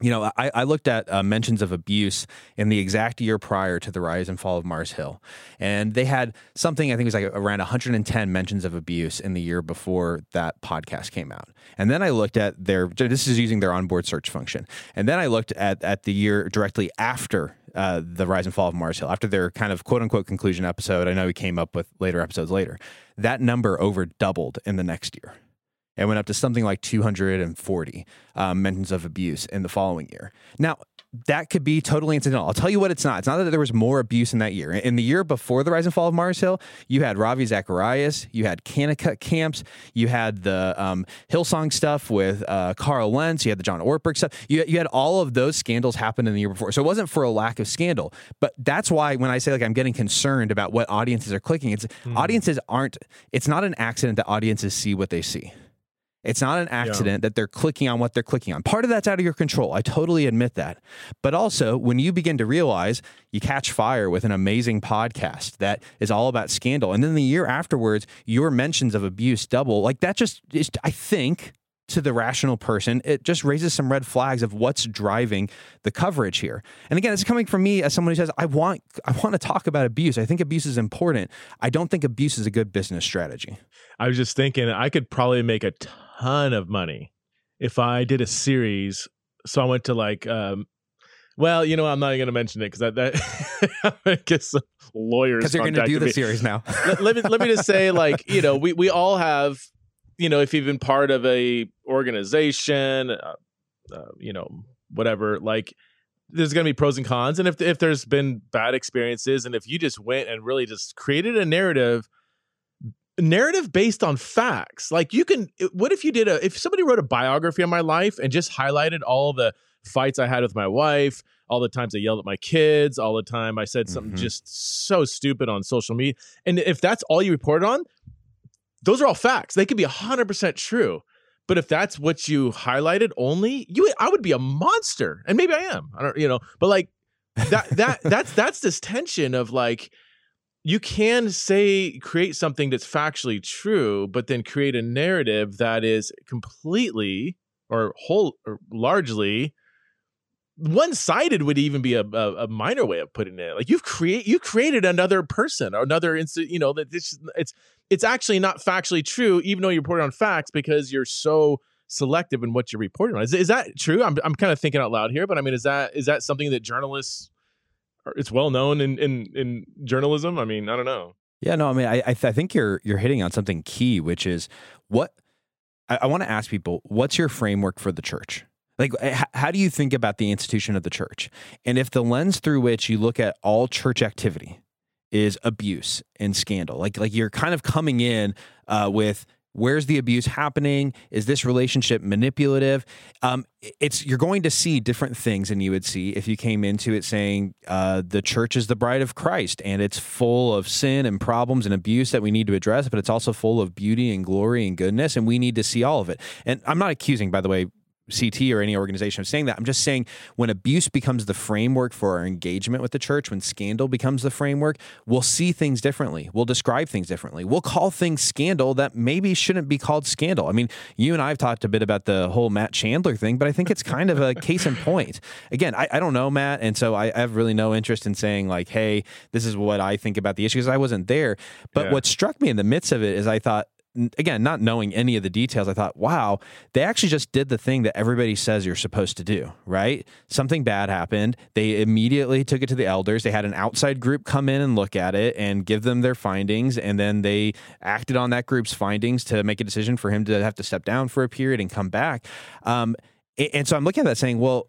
you know, I, I looked at uh, mentions of abuse in the exact year prior to the rise and fall of Mars Hill. And they had something, I think it was like around 110 mentions of abuse in the year before that podcast came out. And then I looked at their, this is using their onboard search function. And then I looked at, at the year directly after uh, the rise and fall of Mars Hill, after their kind of quote unquote conclusion episode. I know we came up with later episodes later. That number over doubled in the next year. It went up to something like 240 um, mentions of abuse in the following year. Now, that could be totally incidental. I'll tell you what it's not. It's not that there was more abuse in that year. In the year before the rise and fall of Mars Hill, you had Ravi Zacharias, you had Kanakuk camps, you had the um, Hillsong stuff with uh, Carl Lentz, you had the John Ortberg stuff. You, you had all of those scandals happen in the year before. So it wasn't for a lack of scandal. But that's why when I say like I'm getting concerned about what audiences are clicking, it's mm. audiences aren't, it's not an accident that audiences see what they see. It's not an accident yeah. that they're clicking on what they're clicking on. Part of that's out of your control. I totally admit that. But also, when you begin to realize you catch fire with an amazing podcast that is all about scandal, and then the year afterwards, your mentions of abuse double, like that just is, I think, to the rational person, it just raises some red flags of what's driving the coverage here. And again, it's coming from me as someone who says, I want I want to talk about abuse. I think abuse is important. I don't think abuse is a good business strategy. I was just thinking I could probably make a ton of money if I did a series. So I went to like, um, well, you know, I'm not even going to mention it because that, that I'm going to get some lawyers because you're going to do the me. series now. let, let, me let me just say, like, you know, we we all have, you know, if you've been part of a organization, uh, uh, you know, whatever, like. There's going to be pros and cons, and if if there's been bad experiences, and if you just went and really just created a narrative narrative based on facts. Like you can what if you did a if somebody wrote a biography of my life and just highlighted all the fights I had with my wife, all the times I yelled at my kids, all the time I said something mm-hmm. just so stupid on social media. And if that's all you reported on, those are all facts. They could be 100% true. But if that's what you highlighted only, you I would be a monster. And maybe I am. I don't you know, but like that that that's that's this tension of like you can say create something that's factually true, but then create a narrative that is completely or whole or largely one-sided would even be a, a, a, minor way of putting it. Like you've create you created another person or another instant you know that this it's it's actually not factually true even though you report on facts because you're so selective in what you're reporting on. Is, is that true? I'm, I'm kind of thinking out loud here but i mean is that is that something that journalists it's well known in in in journalism. I mean, I don't know. Yeah, no, I mean, I I, th- I think you're you're hitting on something key, which is what I, I want to ask people: What's your framework for the church? Like, h- how do you think about the institution of the church? And if the lens through which you look at all church activity is abuse and scandal, like like you're kind of coming in uh, with Where's the abuse happening? Is this relationship manipulative? Um, it's you're going to see different things than you would see if you came into it saying uh, the church is the bride of Christ and it's full of sin and problems and abuse that we need to address, but it's also full of beauty and glory and goodness, and we need to see all of it. And I'm not accusing, by the way, CT or any organization of saying that. I'm just saying when abuse becomes the framework for our engagement with the church, when scandal becomes the framework, we'll see things differently. We'll describe things differently. We'll call things scandal that maybe shouldn't be called scandal. I mean, you and I have talked a bit about the whole Matt Chandler thing, but I think it's kind of a case in point. Again, I, I don't know Matt, and so I, I, have really no interest in saying like, hey, this is what I think about the issue because I wasn't there. But yeah. what struck me in the midst of it is I thought, again, not knowing any of the details, I thought, wow, they actually just did the thing that everybody says you're supposed to do, right? Something bad happened. They immediately took it to the elders. They had an outside group come in and look at it and give them their findings. And then they acted on that group's findings to make a decision for him to have to step down for a period and come back. Um, and so I'm looking at that saying, well,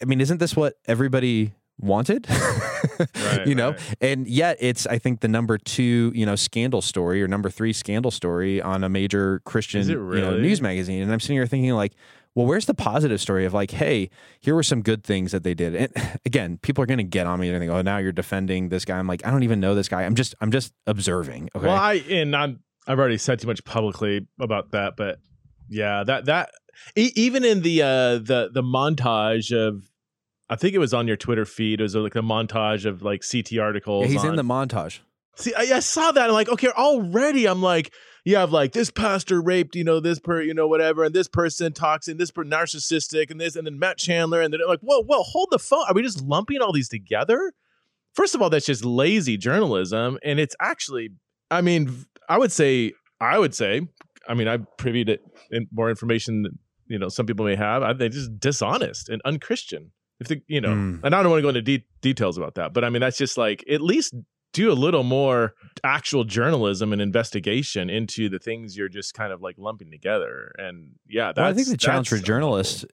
I mean, isn't this what everybody wanted right, you know? right. and yet it's i think the number two you know scandal story or number three scandal story on a major christian really? you know news magazine. And i'm sitting here thinking like well where's the positive story of like hey here were some good things that they did. And again people are going to get on me. And think oh now you're defending this guy. I'm like i don't even know this guy. I'm just i'm just observing. Okay? Well i and i'm i've already said too much publicly about that but yeah that that even in the uh the the montage of I think it was on your Twitter feed. It was uh, like a montage of like CT articles. Yeah, he's on. in the montage. See, I, I, saw that. I'm like, okay, already I'm like, you have like this pastor raped, you know, this per, you know, whatever, and this person toxic, and this person narcissistic, and this, and then Matt Chandler, and then like, whoa, whoa, hold the phone. Are we just lumping all these together? First of all, that's just lazy journalism, and it's actually, I mean, I would say, I would say, I mean, I privy to more information than you know some people may have. I think just dishonest and unchristian. If the you know, mm. and I don't want to go into de- details about that, but I mean that's just like at least do a little more actual journalism and investigation into the things you're just kind of like lumping together. And yeah, well, I think the challenge for journalists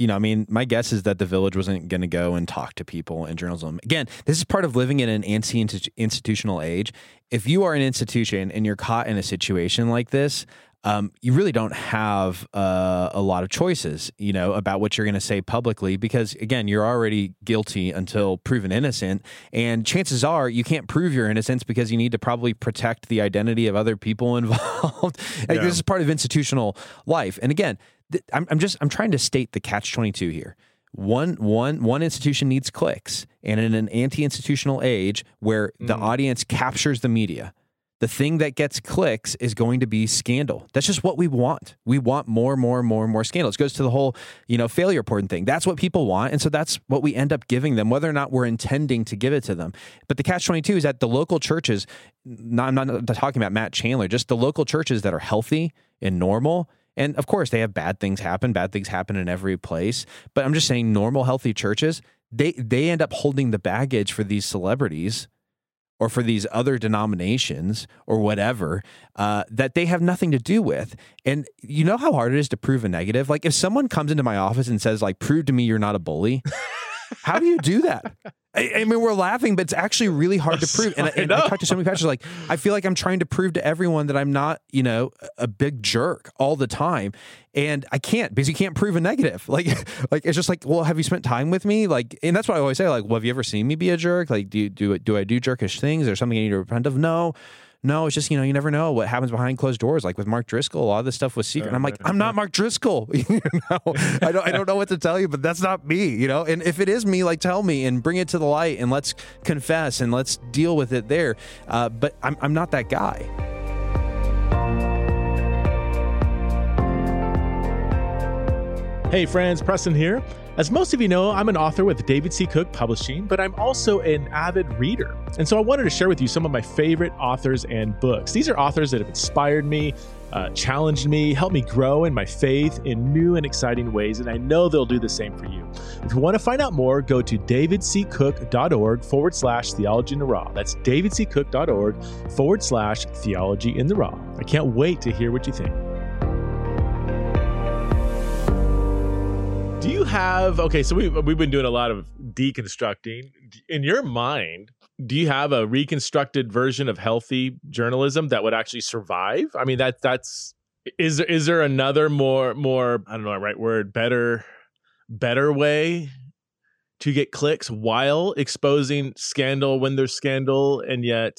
you know, I mean, my guess is that the village wasn't going to go and talk to people in journalism. Again, this is part of living in an anti institutional age. If you are an institution and you're caught in a situation like this, um, you really don't have uh, a lot of choices, you know, about what you're going to say publicly because, again, you're already guilty until proven innocent. And chances are you can't prove your innocence because you need to probably protect the identity of other people involved. like, yeah. This is part of institutional life. And again, th- I'm, I'm just I'm trying to state the catch twenty two here one one one institution needs clicks and in an anti-institutional age where the mm. audience captures the media the thing that gets clicks is going to be scandal. That's just what we want. We want more, more, more, more scandals. Goes to the whole, you know, failure reporting thing. That's what people want. And so that's what we end up giving them, whether or not we're intending to give it to them. But the catch 22 is that the local churches, not, I'm not talking about Matt Chandler, just the local churches that are healthy and normal. And of course, they have bad things happen. Bad things happen in every place. But I'm just saying, normal, healthy churches, they, they end up holding the baggage for these celebrities or for these other denominations or whatever uh, that they have nothing to do with. And you know how hard it is to prove a negative? Like if someone comes into my office and says, like, prove to me you're not a bully, how do you do that? I, I, mean, we're laughing, but it's actually really hard to prove. And, I, and I, talk to so many pastors like, I feel like I'm trying to prove to everyone that I'm not, you know, a big jerk all the time, and I can't because you can't prove a negative. Like, like it's just like, well, have you spent time with me? Like, and that's what I always say. Like, well, have you ever seen me be a jerk? Like, do you, do do I do jerkish things or something I need to repent of? No. No, it's just you know you never know what happens behind closed doors. Like with Mark Driscoll, a lot of this stuff was secret. And I'm like, I'm not Mark Driscoll. you know, I don't I don't know what to tell you, but that's not me. You know, and if it is me, like tell me and bring it to the light and let's confess and let's deal with it there. Uh, but I'm I'm not that guy. Hey friends, Preston here. As most of you know, I'm an author with David C. Cook Publishing, but I'm also an avid reader. And so I wanted to share with you some of my favorite authors and books. These are authors that have inspired me, uh, challenged me, helped me grow in my faith in new and exciting ways, and I know they'll do the same for you. If you want to find out more, go to davidccook.org forward slash theology in the raw. That's davidccook.org forward slash theology in the raw. I can't wait to hear what you think. Do you have okay? So we we've been doing a lot of deconstructing. In your mind, do you have a reconstructed version of healthy journalism that would actually survive? I mean, that that's is there is there another more more I don't know the right word better better way to get clicks while exposing scandal when there's scandal and yet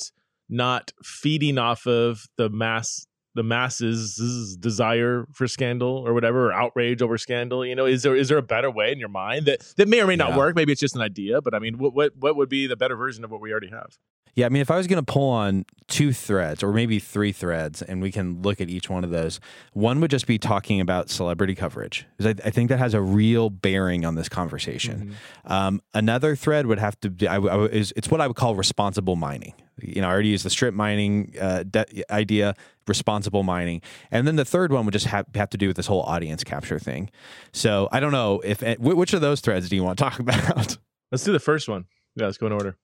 not feeding off of the mass the masses' desire for scandal or whatever, or outrage over scandal? You know, is there is there a better way in your mind that that may or may not yeah. work? Maybe it's just an idea, but I mean, what what what would be the better version of what we already have? Yeah, I mean, if I was going to pull on two threads or maybe three threads, and we can look at each one of those, one would just be talking about celebrity coverage, because I, I, think that has a real bearing on this conversation. Mm-hmm. Um, another thread would have to be, I, I, is, it's what I would call responsible mining. You know, I already used the strip mining uh, de- idea, responsible mining, and then the third one would just have, have to do with this whole audience capture thing. So I don't know if eh, which of those threads do you want to talk about? Let's do the first one. Yeah, let's go in order.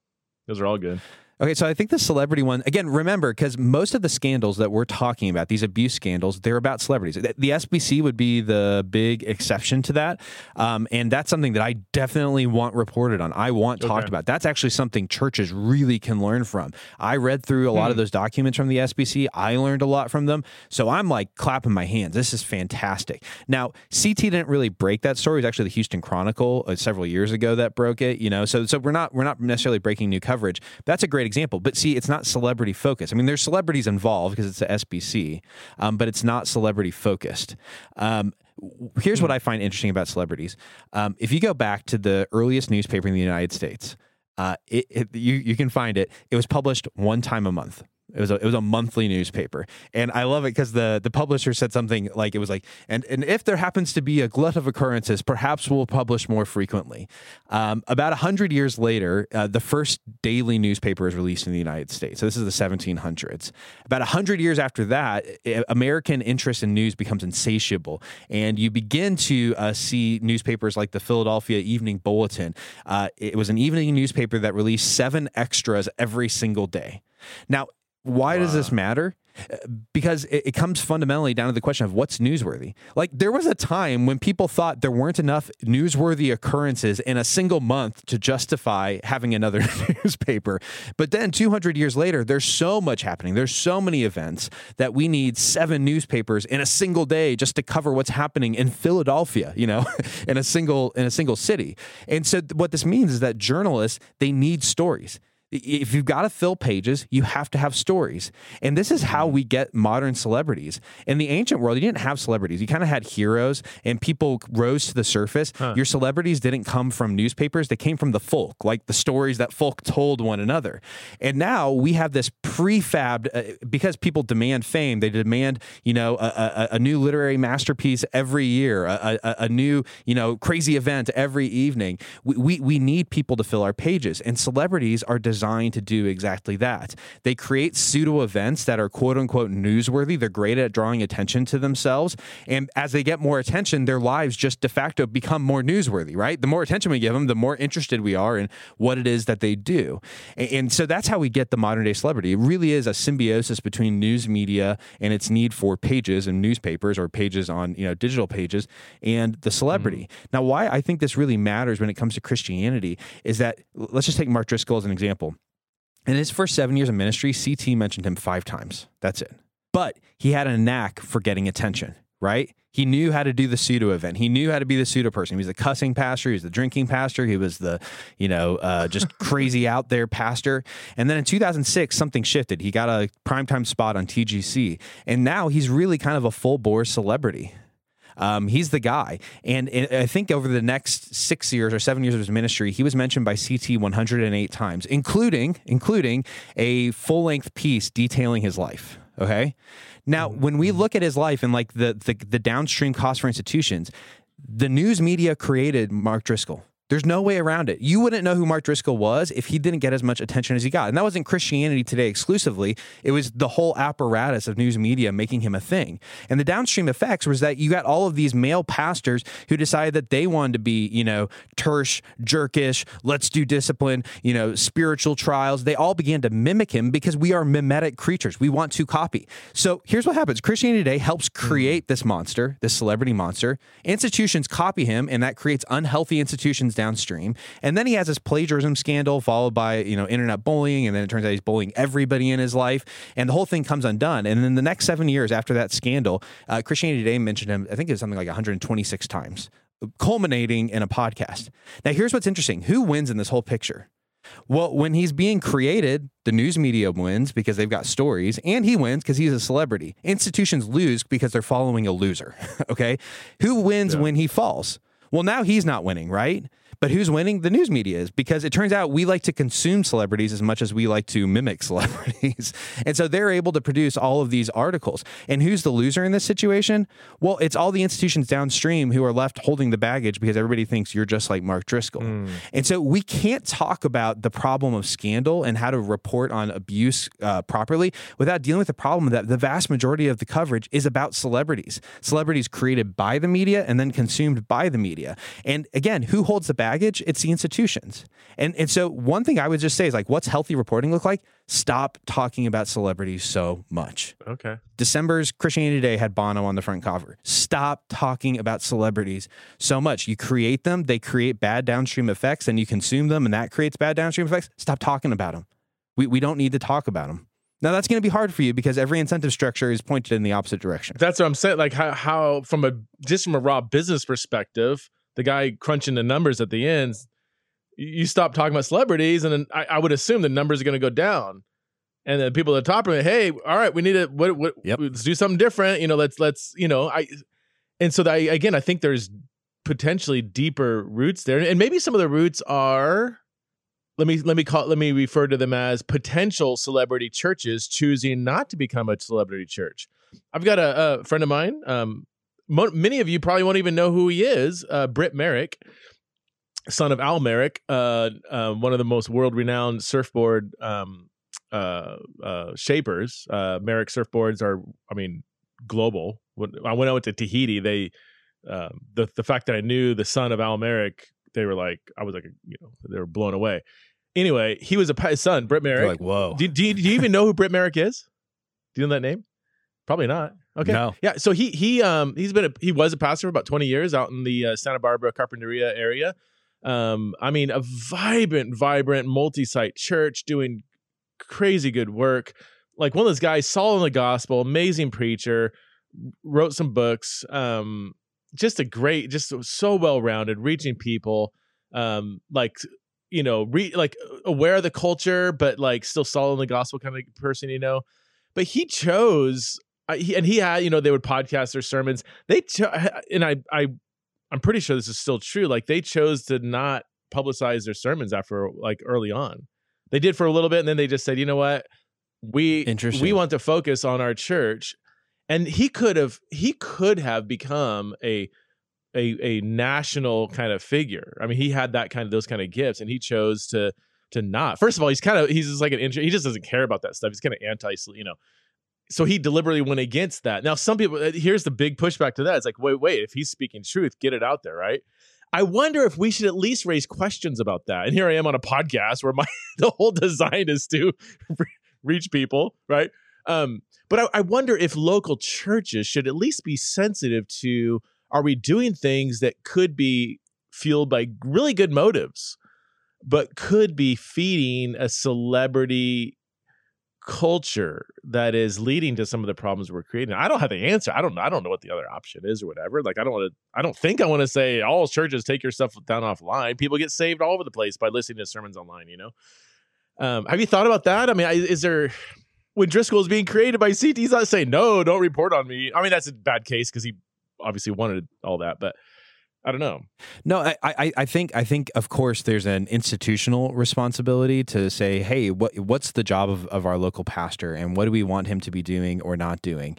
Those are all good. Okay, so I think the celebrity one again. Remember, because most of the scandals that we're talking about, these abuse scandals, they're about celebrities. The SBC would be the big exception to that, um, and that's something that I definitely want reported on. I want okay. talked about. That's actually something churches really can learn from. I read through a lot hmm. of those documents from the SBC. I learned a lot from them, so I'm like clapping my hands. This is fantastic. Now, CT didn't really break that story. It was actually the Houston Chronicle uh, several years ago that broke it. You know, so so we're not we're not necessarily breaking new coverage. That's a great example. But see, it's not celebrity focused. I mean, there's celebrities involved because it's a SBC, um, but it's not celebrity focused. Um, here's what I find interesting about celebrities. Um, if you go back to the earliest newspaper in the United States, uh, it, it, you you can find it. It was published one time a month. It was a, it was a monthly newspaper, and I love it because the the publisher said something like it was like, and and if there happens to be a glut of occurrences, perhaps we'll publish more frequently. Um, about hundred years later, uh, the first daily newspaper is released in the United States. So this is the 1700s. About hundred years after that, American interest in news becomes insatiable, and you begin to uh, see newspapers like the Philadelphia Evening Bulletin. Uh, it was an evening newspaper that released seven extras every single day. Now, why wow. does this matter? because it, it, comes fundamentally down to the question of what's newsworthy. Like there was a time when people thought there weren't enough newsworthy occurrences in a single month to justify having another newspaper. But then 200 years later, there's so much happening. There's so many events that we need seven newspapers in a single day just to cover what's happening in Philadelphia, you know, in a single in a single city. And so what this means is that journalists, they need stories if you've got to fill pages, you have to have stories. And this is how we get modern celebrities. In the ancient world, you didn't have celebrities. You kind of had heroes and people rose to the surface. Huh. Your celebrities didn't come from newspapers, they came from the folk, like the stories that folk told one another. And now we have this prefabbed, uh, because people demand fame, they demand, you know, a, a, a new literary masterpiece every year, a, a, new, you know, crazy event every evening. We, we, we need people to fill our pages. And celebrities are designed designed to do exactly that. They create pseudo events that are quote unquote newsworthy. They're great at drawing attention to themselves. And as they get more attention, their lives just de facto become more newsworthy, right? The more attention we give them, the more interested we are in what it is that they do. And, so that's how we get the modern day celebrity. It really is a symbiosis between news media and its need for pages and newspapers or pages on, you know, digital pages and the celebrity. Mm. Now, why I think this really matters when it comes to Christianity is that let's just take Mark Driscoll as an example. In his first seven years of ministry, CT mentioned him five times. That's it. But he had a knack for getting attention right? He knew how to do the pseudo event. He knew how to be the pseudo person. He was the cussing pastor. He was the drinking pastor. He was the, you know, uh, just crazy out there pastor. And then in 2006, something shifted. He got a primetime spot on TGC. And now he's really kind of a full bore celebrity. Um, he's the guy. And, and I think over the next six years or seven years of his ministry, he was mentioned by CT 108 times, including including a full length piece detailing his life. Okay. Now, when we look at his life and like the, the the downstream cost for institutions, the news media created Mark Driscoll. There's no way around it. You wouldn't know who Mark Driscoll was if he didn't get as much attention as he got. And that wasn't Christianity Today exclusively. It was the whole apparatus of news media making him a thing. And the downstream effects was that you got all of these male pastors who decided that they wanted to be, you know, terse, jerkish, let's do discipline, you know, spiritual trials. They all began to mimic him because we are mimetic creatures. We want to copy. So here's what happens Christianity Today helps hmm. create this monster, this celebrity monster. Institutions copy him, and that creates unhealthy institutions downstream. And then he has this plagiarism scandal followed by, you know, internet bullying. And then it turns out he's bullying everybody in his life. And the whole thing comes undone. And then the next seven years after that scandal, uh, Christianity Today mentioned him, I think it was something like 126 times, culminating in a podcast. Now, here's what's interesting who wins in this whole picture? Well, when he's being created, the news media wins because they've got stories, and he wins because he's a celebrity. Institutions lose because they're following a loser. okay. Who wins yeah. when he falls? Well, now he's not winning, right? But who's winning? The news media is because it turns out we like to consume celebrities as much as we like to mimic celebrities. and so they're able to produce all of these articles. And who's the loser in this situation? Well, it's all the institutions downstream who are left holding the baggage because everybody thinks you're just like Mark Driscoll. Mm. And so we can't talk about the problem of scandal and how to report on abuse uh, properly without dealing with the problem that the vast majority of the coverage is about celebrities. Celebrities created by the media and then consumed by the media. And again, who holds the baggage, it's the institutions. And and so one thing I would just say is like, what's healthy reporting look like? Stop talking about celebrities so much. Okay. December's Christianity Today had Bono on the front cover. Stop talking about celebrities so much. You create them, they create bad downstream effects, and you consume them, and that creates bad downstream effects. Stop talking about them. We, we don't need to talk about them. Now that's going to be hard for you because every incentive structure is pointed in the opposite direction. That's what I'm saying. Like how, how from a just from a raw business perspective, the guy crunching the numbers at the end, you stop talking about celebrities, and then I, I would assume the numbers are going to go down. And then people at the top are like, "Hey, all right, we need to what, what yep. let's do something different." You know, let's let's you know, I and so I, again, I think there's potentially deeper roots there, and maybe some of the roots are let me let me call let me refer to them as potential celebrity churches choosing not to become a celebrity church. I've got a, a friend of mine, um, mo- many of you probably won't even know who he is. Uh, Britt Merrick, son of Al Merrick, uh, uh, one of the most world renowned surfboard um, uh, uh, shapers. Uh, Merrick surfboards are, I mean, global. When I went out to Tahiti, they um, the the fact that I knew the son of Al Merrick, they were like, I was like, you know, they were blown away. Anyway, he was a his son, Britt Merrick. They're like, whoa. Do, do, do you even know who Britt Merrick is? Do you know that name? Probably not. Okay. No. Yeah. So he he um he's been a, he was a pastor for about twenty years out in the uh, Santa Barbara Carpinteria area. Um, I mean, a vibrant, vibrant, multi-site church doing crazy good work. Like one of those guys, solid in the gospel, amazing preacher, wrote some books. Um, just a great, just so well-rounded, reaching people. Um, like you know, re- like aware of the culture, but like still solid in the gospel kind of person, you know. But he chose I, he, and he had, you know, they would podcast their sermons. They cho- and I, I, I'm pretty sure this is still true. Like they chose to not publicize their sermons after like early on. They did for a little bit, and then they just said, you know what, we we want to focus on our church. And he could have he could have become a a a national kind of figure. I mean, he had that kind of those kind of gifts, and he chose to to not. First of all, he's kind of he's just like an intro. He just doesn't care about that stuff. He's kind of anti, you know, so he deliberately went against that. Now, some people, uh, here's the big pushback to that. It's like, wait, wait, if he's speaking truth, get it out there, right? I wonder if we should at least raise questions about that. And here I am on a podcast where my the whole design is to reach people, right? Um, but I, I wonder if local churches should at least be sensitive to: Are we doing things that could be fueled by really good motives, but could be feeding a celebrity culture that is leading to some of the problems we're creating. I don't have the answer. I don't I don't know what the other option is or whatever. Like I don't want to I don't think I want to say all churches take your stuff down offline. People get saved all over the place by listening to sermons online, you know. Um, have you thought about that? I mean, is there when Driscoll is being created by CT, he's not saying no, don't report on me. I mean, that's a bad case because he obviously wanted all that, but I don't know. No, I, I, I think I think of course there's an institutional responsibility to say, hey, what what's the job of, of our local pastor and what do we want him to be doing or not doing?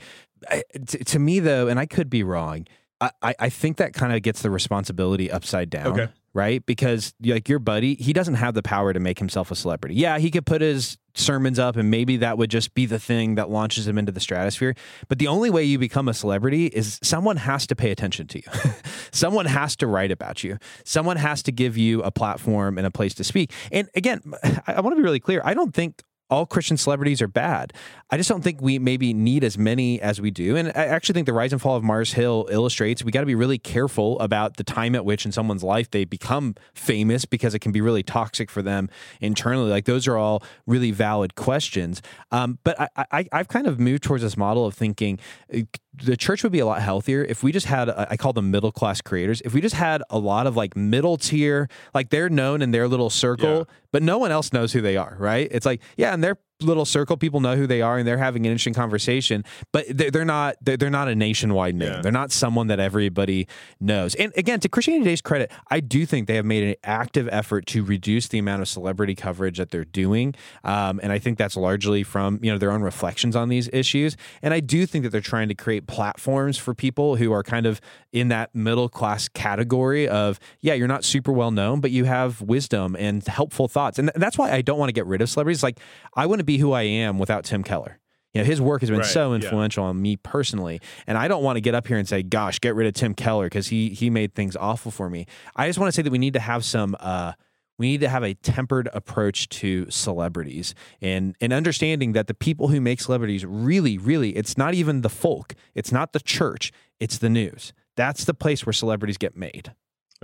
I, to me though, and I could be wrong, I, I think that kind of gets the responsibility upside down. Okay right? Because like your buddy, he doesn't have the power to make himself a celebrity. Yeah, he could put his sermons up and maybe that would just be the thing that launches him into the stratosphere. But the only way you become a celebrity is someone has to pay attention to you. someone has to write about you. Someone has to give you a platform and a place to speak. And again, I, want to be really clear. I don't think all Christian celebrities are bad. I just don't think we maybe need as many as we do. And I actually think the rise and fall of Mars Hill illustrates we got to be really careful about the time at which in someone's life they become famous because it can be really toxic for them internally. Like those are all really valid questions. Um, but I, I, I've kind of moved towards this model of thinking uh, the church would be a lot healthier if we just had I call them middle class creators. If we just had a lot of like middle tier, like they're known in their little circle, yeah. but no one else knows who they are, right? It's like, yeah, and they're little circle people know who they are and they're having an interesting conversation but they're not they're not a nationwide name. Yeah. they're not someone that everybody knows. And again to christianity today's credit i do think they have made an active effort to reduce the amount of celebrity coverage that they're doing. Um, and i think that's largely from you know their own reflections on these issues. And i do think that they're trying to create platforms for people who are kind of in that middle class category of yeah you're not super well known but you have wisdom and helpful thoughts. And that's why i don't want to get rid of celebrities. Like i wouldn't be who I am without Tim Keller. You know, his work has been right, so influential yeah. on me personally, and I don't want to get up here and say, "Gosh, get rid of Tim Keller" because he he made things awful for me. I just want to say that we need to have some. Uh, we need to have a tempered approach to celebrities and and understanding that the people who make celebrities really really it's not even the folk it's not the church it's the news that's the place where celebrities get made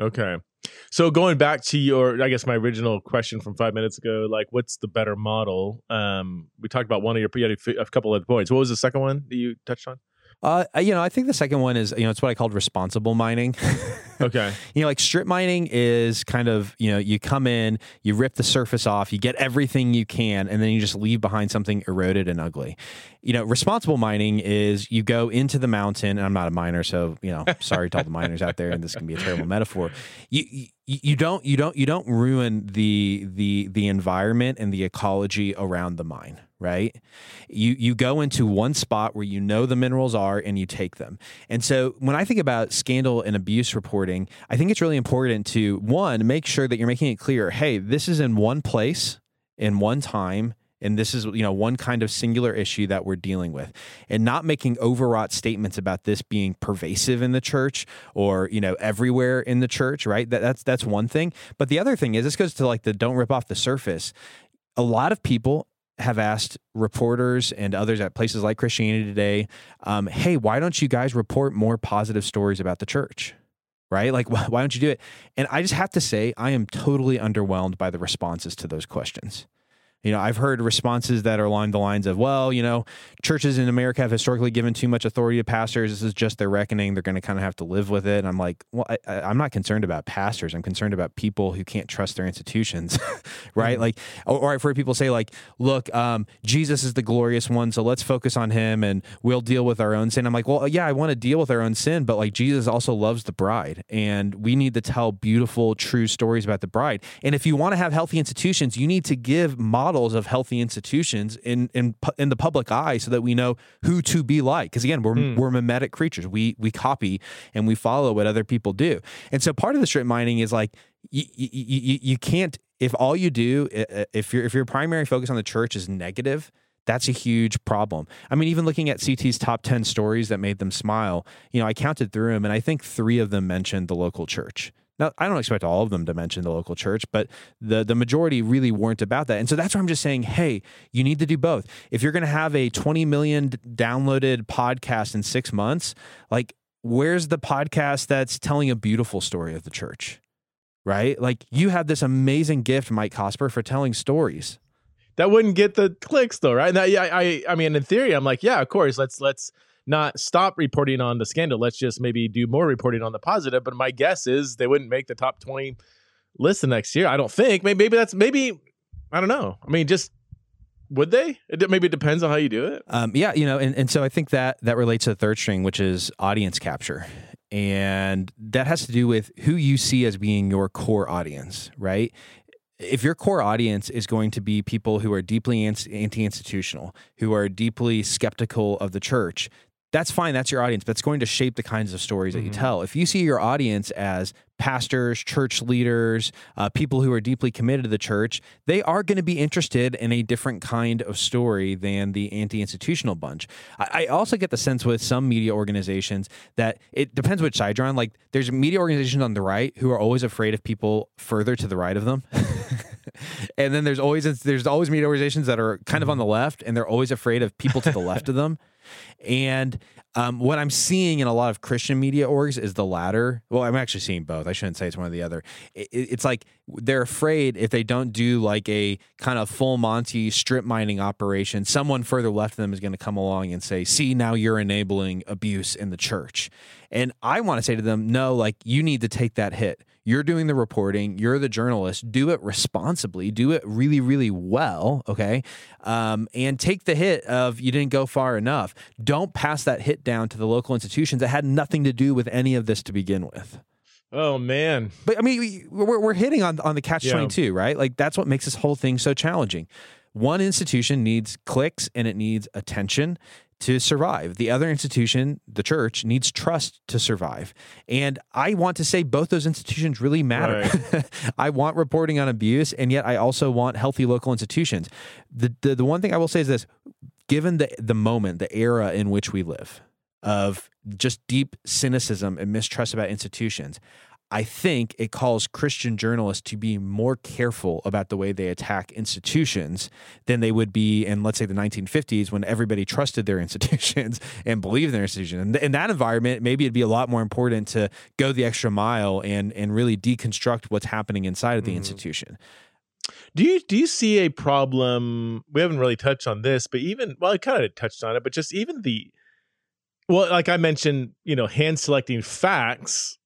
okay so going back to your, I guess my original question from five minutes ago, like what's the better model? Um, we talked about one of your, you had a couple of points. What was the second one that you touched on? Uh, you know, I think the second one is, you know, it's what I called responsible mining. okay. You know, like strip mining is kind of, you know, you come in, you rip the surface off, you get everything you can, and then you just leave behind something eroded and ugly. You know, responsible mining is you go into the mountain, and I'm not a miner, so, you know, sorry to all the miners out there, and this can be a terrible metaphor. You, you you don't you don't you don't ruin the the the environment and the ecology around the mine right? You you go into one spot where you know the minerals are and you take them. And so when i think about scandal and abuse reporting i think it's really important to one make sure that you're making it clear hey this is in one place in one time and this is you know one kind of singular issue that we're dealing with. And not making overwrought statements about this being pervasive in the church or you know everywhere in the church right? That, that's that's one thing. But the other thing is this goes to like the don't rip off the surface. A lot of people have asked reporters and others at places like Christianity Today, um, hey, why don't you guys report more positive stories about the church? Right? Like, why don't you do it? And I just have to say, I am totally underwhelmed by the responses to those questions. You know, I've heard responses that are along the lines of, well, you know, churches in America have historically given too much authority to pastors. This is just their reckoning. They're going to kind of have to live with it. And I'm like, well, I, am not concerned about pastors. I'm concerned about people who can't trust their institutions, right? Mm-hmm. Like, or, or, I've heard people say, like, look, um, Jesus is the glorious one, so let's focus on him and we'll deal with our own sin. I'm like, well, yeah, I want to deal with our own sin, but like Jesus also loves the bride, and we need to tell beautiful, true stories about the bride. And if you want to have healthy institutions, you need to give models models of healthy institutions in in in the public eye so that we know who to be like because again we're mm. we're mimetic creatures we we copy and we follow what other people do and so part of the strip mining is like you, you, you can't if all you do if your if your primary focus on the church is negative that's a huge problem. I mean, even looking at CT's top 10 stories that made them smile, you know, I counted through them and I think three of them mentioned the local church. Now, I don't expect all of them to mention the local church, but the the majority really weren't about that. And so that's why I'm just saying, hey, you need to do both. If you're going to have a 20 million downloaded podcast in 6 months, like where's the podcast that's telling a beautiful story of the church? Right? Like you have this amazing gift, Mike Cosper, for telling stories. that wouldn't get the clicks though, right? That, yeah, I, I mean, in theory, I'm like, yeah, of course, let's let's not stop reporting on the scandal. Let's just maybe do more reporting on the positive. But my guess is they wouldn't make the top 20 list the next year. I don't think. Maybe, maybe that's maybe I don't know. I mean, just would they? It, maybe it depends on how you do it. Um, yeah, you know, and, and so I think that that relates to the third string, which is audience capture. And that has to do with who you see as being your core audience, right? if your core audience is going to be people who are deeply anti institutional, who are deeply skeptical of the church, that's fine. That's your audience. That's going to shape the kinds of stories mm-hmm. that you mm-hmm. tell. If you see your audience as pastors, church leaders, uh, people who are deeply committed to the church, they are going to be interested in a different kind of story than the anti institutional bunch. I, I, also get the sense with some media organizations that it depends which side you're on. Like, there's media organizations on the right who are always afraid of people further to the right of them. and then there's always there's always media organizations that are kind of on the left and they're always afraid of people to the left of them. And um, what I'm seeing in a lot of Christian media orgs is the latter. Well, I'm actually seeing both. I shouldn't say it's one or the other. It, it's like they're afraid if they don't do like a kind of full Monty strip mining operation, someone further left of them is going to come along and say, "See, now you're enabling abuse in the church." And I want to say to them, "No, like you need to take that hit." You're doing the reporting. You're the journalist. Do it responsibly. Do it really, really well. Okay. Um, and take the hit of you didn't go far enough. Don't pass that hit down to the local institutions that had nothing to do with any of this to begin with. Oh man! But I mean, we're we're hitting on on the catch twenty two, right? Like that's what makes this whole thing so challenging. One institution needs clicks and it needs attention to survive. The other institution, the church, needs trust to survive. And I want to say both those institutions really matter. Right. I want reporting on abuse, and yet I also want healthy local institutions. The, the, the one thing I will say is this given the, the moment, the era in which we live, of just deep cynicism and mistrust about institutions, I think it calls Christian journalists to be more careful about the way they attack institutions than they would be in, let's say, the 1950s when everybody trusted their institutions and believed in their institutions. And in that environment, maybe it'd be a lot more important to go the extra mile and and really deconstruct what's happening inside of the mm-hmm. institution. Do you do you see a problem? We haven't really touched on this, but even well, I kind of touched on it, but just even the well, like I mentioned, you know, hand selecting facts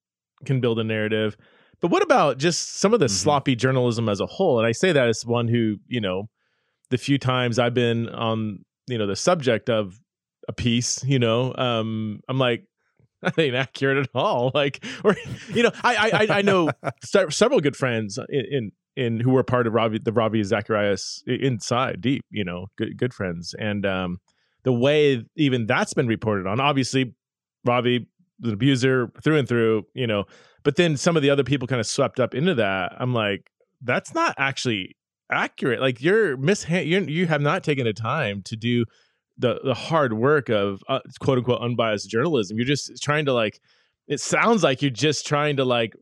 can build a narrative. But what about just some of the mm-hmm. sloppy journalism as a whole? And I say that as one who, you know, the few times I've been on, you know, the subject of a piece, you know, um, I'm like, that ain't accurate at all. Like, or you know, I I I know several good friends in, in in who were part of Ravi the Ravi Zacharias inside deep, you know, good good friends, and um, the way even that's been reported on. Obviously, Ravi an abuser through and through, you know. But then some of the other people kind of swept up into that. I'm like, that's not actually accurate. Like you're mis you you have not taken the time to do the the hard work of uh, quote unquote unbiased journalism. You're just trying to like. It sounds like you're just trying to like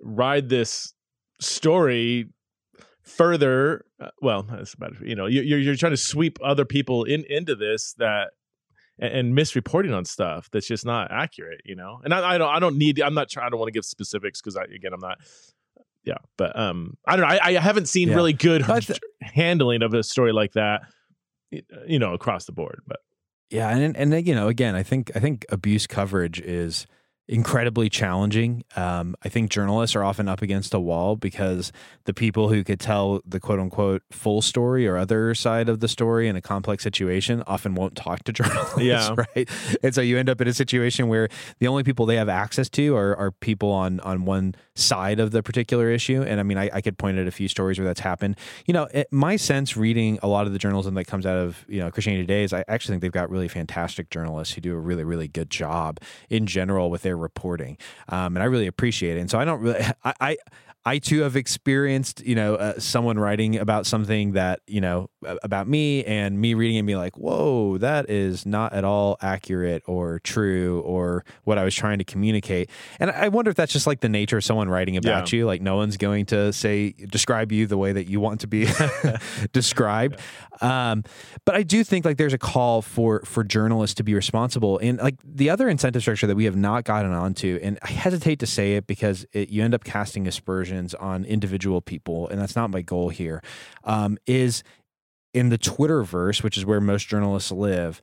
ride this story further. Uh, well, that's about you know you're you're trying to sweep other people in into this that and, and misreporting on stuff that's just not accurate, you know. And I, I don't I don't need I'm not trying I don't want to give specifics because I again I'm not yeah, but um I don't know I, I haven't seen yeah. really good th- handling of a story like that, you know, across the board. But yeah, and and you know again I think I think abuse coverage is incredibly challenging. Um, I think journalists are often up against a wall because the people who could tell the quote unquote full story or other side of the story in a complex situation often won't talk to journalists. Yeah. Right. And so you end up in a situation where the only people they have access to are, are people on, on one side of the particular issue. And I mean, I, I could point at a few stories where that's happened. You know, it, my sense reading a lot of the journalism that comes out of, you know, Christianity Today is I actually think they've got really fantastic journalists who do a really, really good job in general with their reporting, um, and I really appreciate it. And so I don't really, I, I I too have experienced, you know, uh, someone writing about something that, you know, about me and me reading and be like, whoa, that is not at all accurate or true or what I was trying to communicate. And I wonder if that's just like the nature of someone writing about yeah. you. Like, no one's going to say, describe you the way that you want to be described. Yeah. Um, but I do think like there's a call for, for journalists to be responsible. And like the other incentive structure that we have not gotten onto, and I hesitate to say it because it, you end up casting aspersions on individual people, and that's not my goal here. Um, is in the Twitterverse, which is where most journalists live,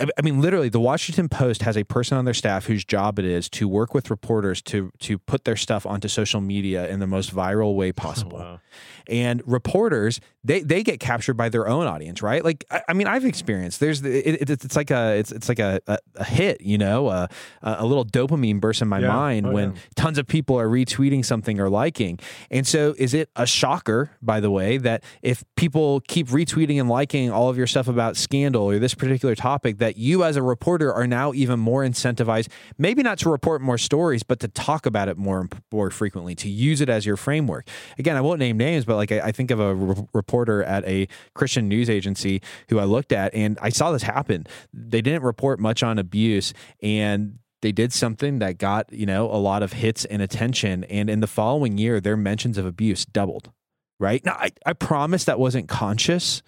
I mean, literally, the Washington Post has a person on their staff whose job it is to work with reporters to to put their stuff onto social media in the most viral way oh, possible. wow. And reporters, they they get captured by their own audience, right? Like, I, I mean, I've experienced. There's it, it, it's like a it's it's like a, a, a hit, you know, a, a little dopamine burst in my yeah. mind oh, when yeah. tons of people are retweeting something or liking. And so, is it a shocker, by the way, that if people keep retweeting and liking all of your stuff about scandal or this particular topic, that that you as a reporter are now even more incentivized, maybe not to report more stories, but to talk about it more and more frequently, to use it as your framework. Again, I won't name names, but like I, I think of a re- reporter at a Christian news agency who I looked at, and I saw this happen. They didn't report much on abuse, and they did something that got you know a lot of hits and attention and in the following year their mentions of abuse doubled right now i, I promise that wasn't conscious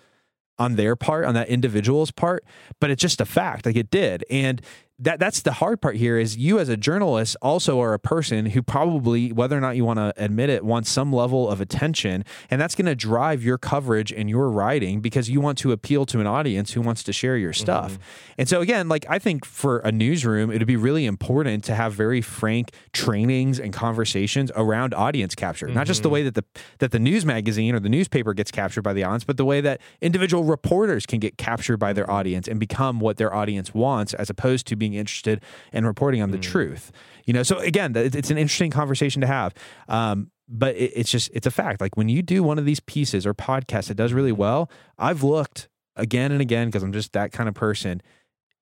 on their part, on that individual's part, but it's just a fact. Like it did. And that that's the hard part here is you as a journalist also are a person who probably whether or not you want to admit it wants some level of attention and that's going to drive your coverage and your writing because you want to appeal to an audience who wants to share your stuff mm-hmm. and so again like i think for a newsroom it'd be really important to have very frank trainings and conversations around audience capture mm-hmm. not just the mm-hmm. way that the that the news magazine or the newspaper gets captured by the audience but the way that individual reporters can get captured by their audience and become what their audience wants as opposed to being being interested in reporting on the mm. truth. You know, so again, it's an interesting conversation to have. Um, but it, it's just it's a fact. Like when you do one of these pieces or podcasts that does really well, I've looked again and again because I'm just that kind of person.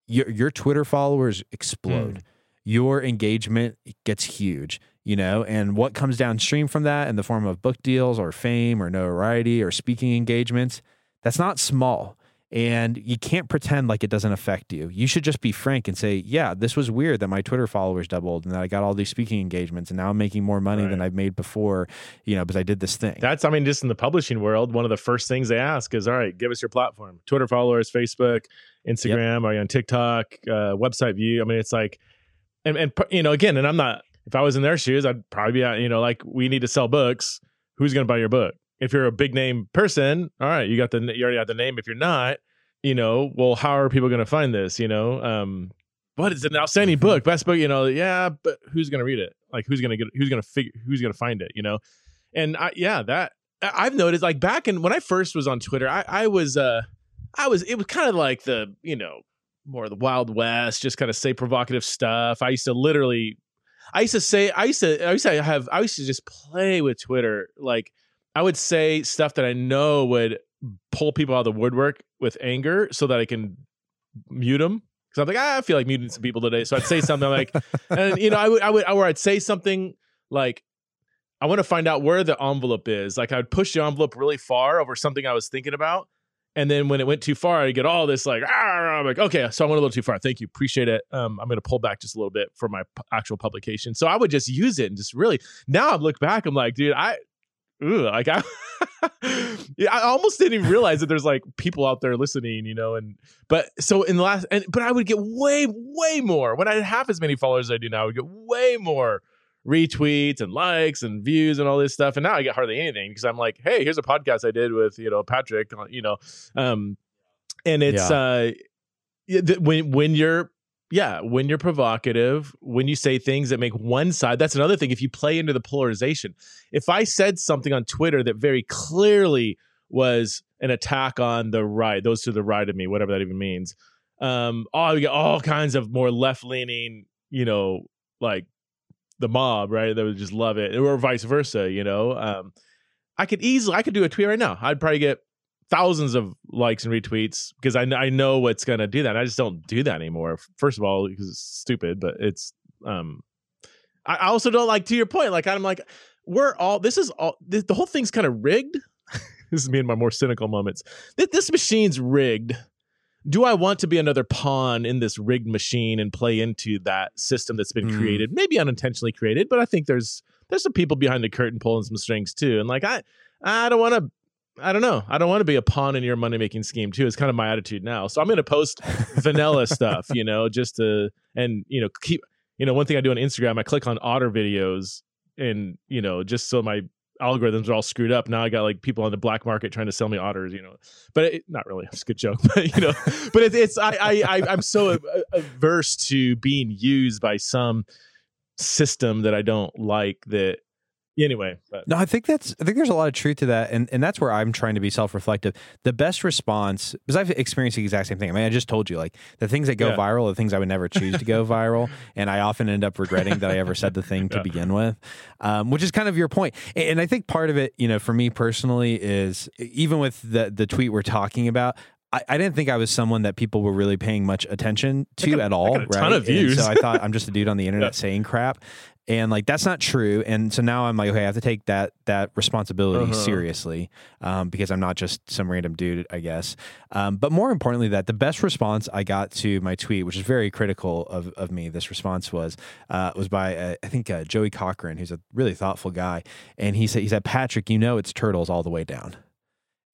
Your your Twitter followers explode. Mm. Your engagement gets huge you know, and what comes downstream from that in the form of book deals or fame or notoriety or speaking engagements, that's not small and you can't pretend like it doesn't affect you. You should just be frank and say, "Yeah, this was weird that my Twitter followers doubled and that I got all these speaking engagements and now I'm making more money right. than I've made before, you know, because I did this thing." That's I mean, just in the publishing world, one of the first things they ask is, "All right, give us your platform. Twitter followers, Facebook, Instagram, yep. are you on TikTok, uh, website view?" I mean, it's like and and you know, again, and I'm not if I was in their shoes, I'd probably be, you know, like we need to sell books. Who's going to buy your book? If you're a big name person, all right, you got the you already have the name. If you're not, you know, well, how are people going to find this? You know, um, but it's an outstanding mm-hmm. book, best book. You know, yeah, but who's going to read it? Like, who's going to get? Who's going to figure? Who's going to find it? You know, and I, yeah, that I've noticed. Like back in when I first was on Twitter, I, I was, uh, I was, it was kind of like the, you know, more the Wild West, just kind of say provocative stuff. I used to literally, I used to say, I used to, I used to have, I used to just play with Twitter, like I would say stuff that I know would pull people out of the woodwork with anger so that I can mute them. Because I'm like, ah, I feel like muting some people today. So I'd say something like, and you know, I would, I would, or I'd say something like, I want to find out where the envelope is. Like I'd push the envelope really far over something I was thinking about. And then when it went too far, I get all this like, ah, I'm like, okay, so I went a little too far. Thank you, appreciate it. Um, I'm going to pull back just a little bit for my p- actual publication. So I would just use it and just really. Now I look back, I'm like, dude, I ooh, like I, yeah, I almost didn't even realize that there's like people out there listening, you know, and but so in the last, and but I would get way, way more when I had half as many followers as I do now. I would get way more retweets and likes and views and all this stuff, and now I get hardly anything because I'm like, hey, here's a podcast I did with you know Patrick, uh, you know, um, and it's yeah. uh, when when you're yeah, when you're provocative, when you say things that make one side, that's another thing. If you play into the polarization, if I said something on Twitter that very clearly was an attack on the right, those to the right of me, whatever that even means, um, oh, we get all kinds of more left leaning, you know, like the mob, right? That would just love it, or vice versa, you know. Um, I could easily, I could do a tweet right now. I'd probably get thousands of likes and retweets because I, I know what's going to do that. I just don't do that anymore. First of all, because it's stupid, but it's, um, I, also don't like to your point. Like, I'm like, we're all, this is all, this, the whole thing's kind of rigged. this is me in my more cynical moments. This, this machine's rigged. Do I want to be another pawn in this rigged machine and play into that system that's been mm. created? Maybe unintentionally created, but I think there's, there's some people behind the curtain pulling some strings too. And like, I, I don't want to I don't know. I don't want to be a pawn in your money making scheme too. It's kind of my attitude now. So I'm going to post vanilla stuff, you know, just to and you know keep you know one thing I do on Instagram. I click on otter videos and you know just so my algorithms are all screwed up. Now I got like people on the black market trying to sell me otters, you know. But it, not really. It's a good joke, but you know. but it, it's I I, I am so averse to being used by some system that I don't like that anyway but. no i think that's i think there's a lot of truth to that and and that's where i'm trying to be self-reflective the best response because i've experienced the exact same thing i mean i just told you like the things that go yeah. viral are the things i would never choose to go viral and i often end up regretting that i ever said the thing to yeah. begin with um, which is kind of your point. point and i think part of it you know for me personally is even with the the tweet we're talking about I, I, didn't think I was someone that people were really paying much attention to got, at all. right? ton of views. And so I thought I'm just a dude on the internet yeah. saying crap and like that's not true. And so now i'm like okay i have to take that that responsibility uh-huh. seriously um, because i'm not just some random dude i guess. Um, but more importantly that the best response i got to my tweet which is very critical of, of me this response was uh, was by uh, i think uh, joey cochran who's a really thoughtful guy. And he said he said patrick you know it's turtles all the way down.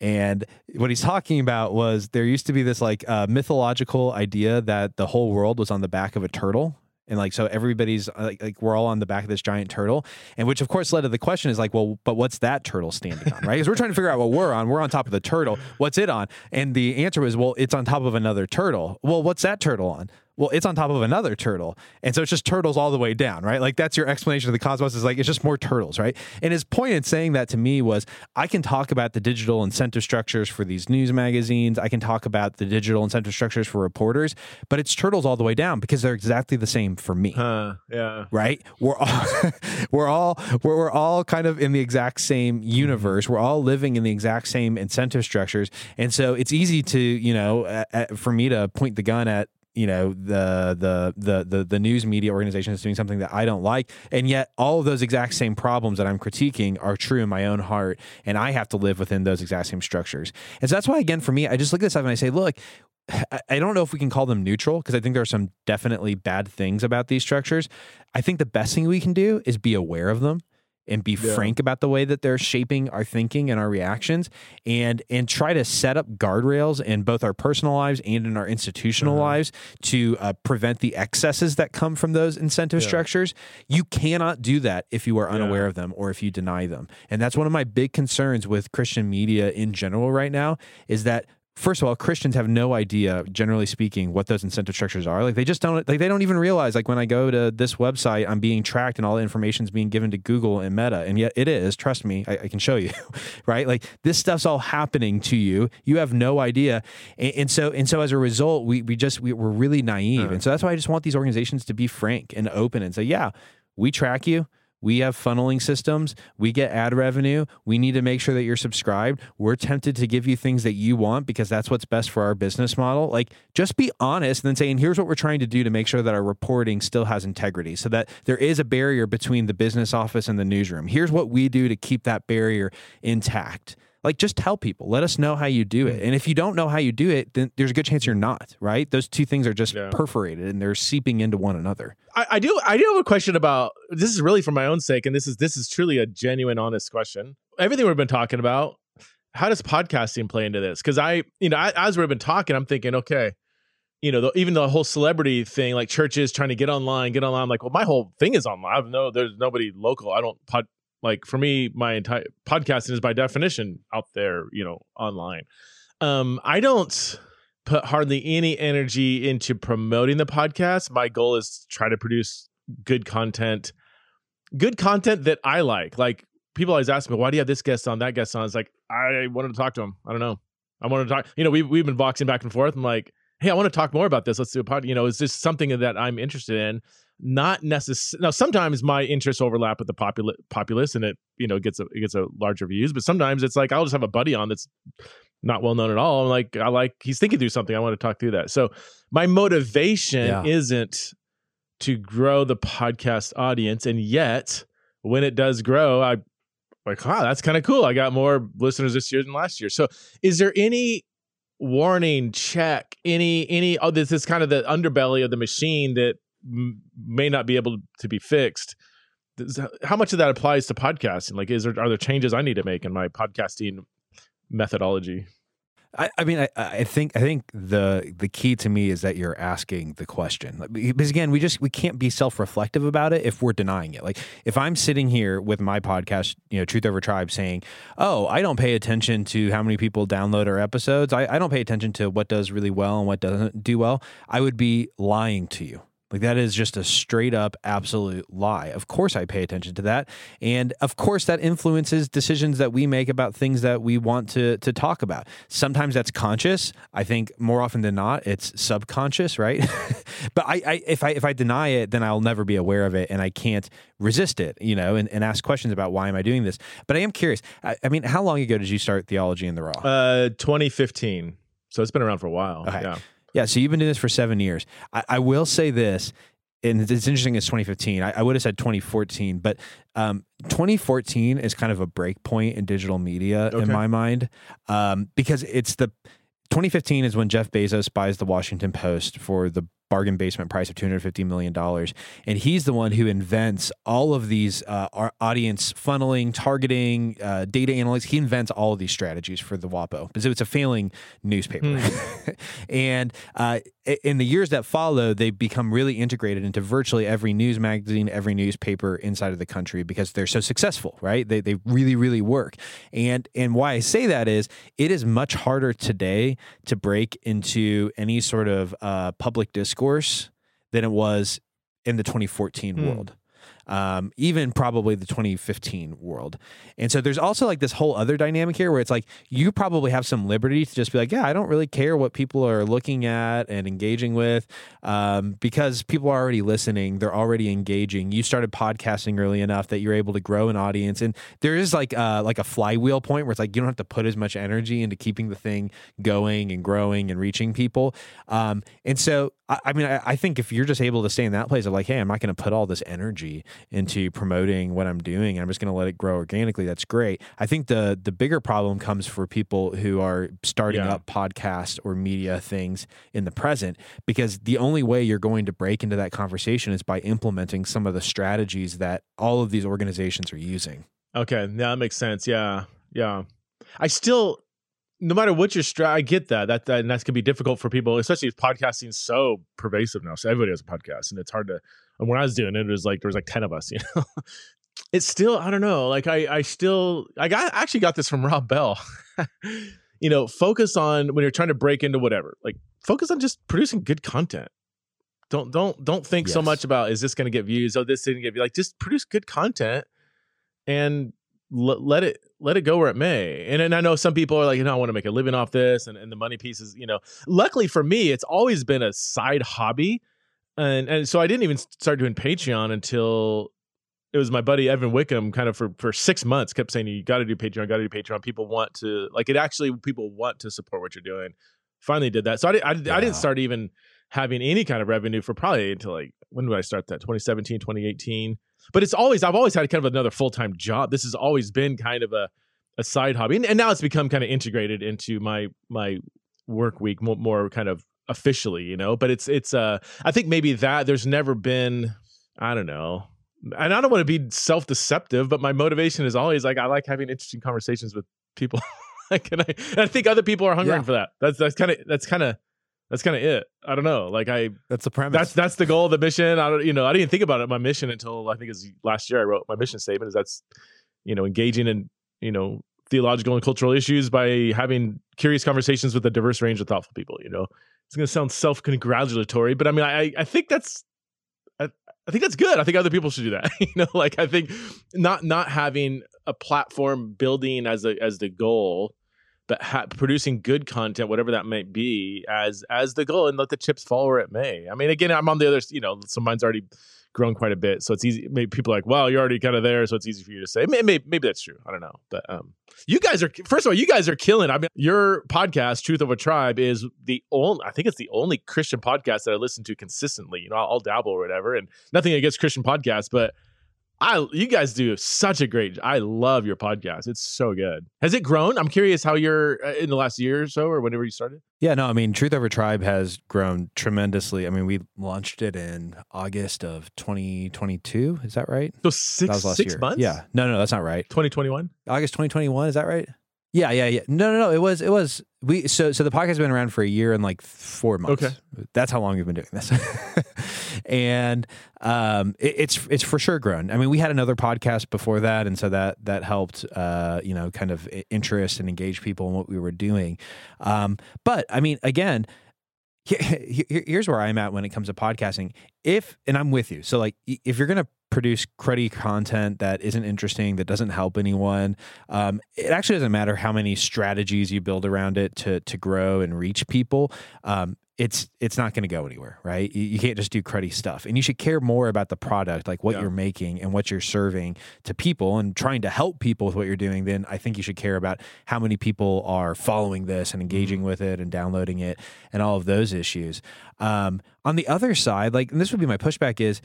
And what he's talking about was there used to be this like uh, mythological idea that the whole world was on the back of a turtle and like so everybody's uh, like, like we're all on the back of this giant turtle and which of course led to the question is like well but what's that turtle standing on right? Because we're trying to figure out what we're on. We're on top of the turtle. What's it on? And the answer was well it's on top of another turtle. Well what's that turtle on well, it's on top of another turtle. And so it's just turtles all the way down, right? Like that's your explanation of the cosmos is like it's just more turtles, right? And his point in saying that to me was I can talk about the digital incentive structures for these news magazines. I can talk about the digital incentive structures for reporters, but it's turtles all the way down because they're exactly the same for me. Huh, yeah. Right? We're all we're all we're, we're all kind of in the exact same universe. We're all living in the exact same incentive structures. And so it's easy to, you know, uh, uh, for me to point the gun at you know the, the the the the news media organization is doing something that I don't like, and yet all of those exact same problems that I'm critiquing are true in my own heart, and I have to live within those exact same structures. And so that's why, again, for me, I just look at this stuff and I say, look. I don't know if we can call them neutral because I think there are some definitely bad things about these structures. I think the best thing we can do is be aware of them and be yeah. frank about the way that they're shaping our thinking and our reactions and and try to set up guardrails in both our personal lives and in our institutional uh-huh. lives to uh, prevent the excesses that come from those incentive yeah. structures you cannot do that if you are unaware yeah. of them or if you deny them and that's one of my big concerns with christian media in general right now is that first of all, Christians have no idea, generally speaking, what those incentive structures are. Like they just don't like they don't even realize like when I go to this website, I'm being tracked and all the information is being given to Google and Meta. And yet it is, trust me, I, I can show you. right? Like this stuff's all happening to you. You have no idea. And, and so and so as a result, we we just we, we're really naive. And so that's why I just want these organizations to be frank and open and say, yeah, we track you we have funneling systems. We get ad revenue. We need to make sure that you're subscribed. We're tempted to give you things that you want because that's what's best for our business model. Like, just be honest and then saying, here's what we're trying to do to make sure that our reporting still has integrity so that there is a barrier between the business office and the newsroom. Here's what we do to keep that barrier intact like just tell people let us know how you do it mm. and if you don't know how you do it then there's a good chance you're not right those two things are just yeah. perforated and they're seeping into one another I, I, do i do have a question about this is really for my own sake and this is this is truly a genuine honest question everything we've been talking about how does podcasting play into this because i you know I, as we've been talking i'm thinking okay you know, the, even the whole celebrity thing, like churches trying to get online, get online. I'm like, well, my whole thing is online. I have no, there's nobody local. I don't pod, like for me my entire podcasting is by definition out there you know online. Um i don't put hardly any energy into promoting the podcast. My goal is to try to produce good content good content that i like. Like people always ask me why do you have this guest on that guest on? It's like i wanted to talk to him i don't know. I want to talk you know we, we've been voxing back and forth. I'm like hey i want to talk more about this. Let's do a pod you know it's just something that i'm interested in not necessarily now sometimes my interests overlap with the popul- populace and it you know gets a it gets a larger views but sometimes it's like i'll just have a buddy on that's not well known at all i'm like i like he's thinking through something i want to talk through that so my motivation yeah. isn't to grow the podcast audience and yet when it does grow i like wow that's kind of cool i got more listeners this year than last year so is there any warning check any any oh this is kind of the underbelly of the machine that may not be able to be fixed how much of that applies to podcasting like is there are there changes i need to make in my podcasting methodology I, I mean, I, I think I think the the key to me is that you're asking the question. Because again, we just we can't be self reflective about it if we're denying it. Like if I'm sitting here with my podcast, you know, Truth Over Tribe, saying, "Oh, I don't pay attention to how many people download our episodes. I, I don't pay attention to what does really well and what doesn't do well," I would be lying to you. Like that is just a straight up absolute lie. Of course I pay attention to that. And of course that influences decisions that we make about things that we want to to talk about. Sometimes that's conscious. I think more often than not it's subconscious, right? but I, I if I if I deny it, then I'll never be aware of it and I can't resist it, you know, and, and ask questions about why am I doing this. But I am curious. I, I mean, how long ago did you start theology in the raw? Uh, 2015. So it's been around for a while. Okay. Yeah. Yeah, so you've been doing this for seven years. I, I will say this, and it's interesting. It's 2015. I, I would have said 2014, but um, 2014 is kind of a break point in digital media in my mind um, because it's the 2015 is when Jeff Bezos buys the Washington Post for the bargain basement price of 250 million dollars, and he's the one who invents all of these uh, audience funneling, targeting, uh, data analytics. He invents all of these strategies for the WAPO because it's a failing newspaper. and uh, in the years that follow, they've become really integrated into virtually every news magazine, every newspaper inside of the country because they're so successful, right? They, they really, really work. And and why I say that is it is much harder today to break into any sort of uh, public discourse than it was in the 2014 Hmm. world. Um, even probably the 2015 world. And so there's also like this whole other dynamic here where it's like you probably have some liberty to just be like, yeah, I don't really care what people are looking at and engaging with um, because people are already listening. They're already engaging. You started podcasting early enough that you're able to grow an audience. And there is like uh, like a flywheel point where it's like you don't have to put as much energy into keeping the thing going and growing and reaching people. Um, and so, I, I mean, I, I think if you're just able to stay in that place of like, hey, I'm not going to put all this energy into promoting what I'm doing. I'm just going to let it grow organically. That's great. I think the the bigger problem comes for people who are starting Yeah. up podcast or media things in the present because the only way you're going to break into that conversation is by implementing some of the strategies that all of these organizations are using. Okay, yeah, that makes sense. Yeah, yeah. I still, no matter what your strat, I get that. That that and that's gonna be difficult for people, especially if podcasting's so pervasive now. So everybody has a podcast, and it's hard to. And when I was doing it, it was like there was like ten of us. You know, it's still I don't know. Like I I still I got I actually got this from Rob Bell. you know, focus on when you're trying to break into whatever. Like focus on just producing good content. Don't don't don't think so much about is this going to get views? Oh, this didn't get views. Like just produce good content and l- let it let it go where it may. And, and I know some people are like, you know, I want to make a living off this, and, and the money pieces, you know. Luckily for me, it's always been a side hobby, and and so I didn't even start doing Patreon until it was my buddy Evan Wickham. Kind of for for six months, kept saying you got to do Patreon, got to do Patreon. People want to like it. Actually, people want to support what you're doing. Finally, did that. So I did, I, I didn't start even having any kind of revenue for probably until like when did I start that 2017 2018 but it's always I've always had kind of another full time job. This has always been kind of a a side hobby, and, and now it's become kind of integrated into my my work week more, more kind of officially, you know. But it's it's uh I think maybe that there's never been I don't know. And I don't want to be self deceptive, but my motivation is always like I like having interesting conversations with people. like, and I, and I think other people are hungering Yeah. for that. That's that's kind of that's kind of that's kind of it. I don't know. Like I That's the premise. that's that's the goal, the mission. I don't, you know, I didn't even think about it. My mission until I think is last year. I wrote my mission statement. Is that's, you know, engaging in you know theological and cultural issues by having curious conversations with a diverse range of thoughtful people. You know, it's going to sound self congratulatory, but I mean, I I think that's. I, I think that's good. I think other people should do that. you know, like I think not not having a platform building as a as the goal, but ha- producing good content, whatever that might be, as as the goal, and let the chips fall where it may. I mean, again, I'm on the other, you know, so mine's already grown quite a bit, so it's easy. Maybe people are like, "Well, you're already kind of there," so it's easy for you to say. Maybe, maybe, that's true. I don't know, but um, you guys are first of all, you guys are killing. I mean, your podcast, Truth Over Tribe, is the only. I think it's the only Christian podcast that I listen to consistently. You know, I'll, I'll dabble or whatever, and nothing against Christian podcasts, but I you guys do such a great. I love your podcast. It's so good. Has it grown? I'm curious how you're uh, in the last year or so, or whenever you started. Yeah, no, I mean, Truth Over Tribe has grown tremendously. I mean, we launched it in August of 2022. Is that right? So six that was last six year. months. Yeah. No, no, that's not right. 2021. August 2021. Is that right? Yeah, yeah, yeah. No, no, no. It was, it was. We so so the podcast has been around for a year and like four months. Okay. that's how long we've been doing this, and um, it, it's it's for sure grown. I mean, we had another podcast before that, and so that that helped, uh, you know, kind of interest and engage people in what we were doing. Um, but I mean, again, here's where I'm at when it comes to podcasting. If and I'm with you. So like if you're gonna produce cruddy content that isn't interesting, that doesn't help anyone, um, it actually doesn't matter how many strategies you build around it to to grow and reach people. Um, it's it's not going to go anywhere, right? You, you, can't just do cruddy stuff, and you should care more about the product, like what yeah. you're making and what you're serving to people, and trying to help people with what you're doing. Then I think you should care about how many people are following this and engaging mm-hmm. with it and downloading it and all of those issues. Um, on the other side, like this would be my pushback is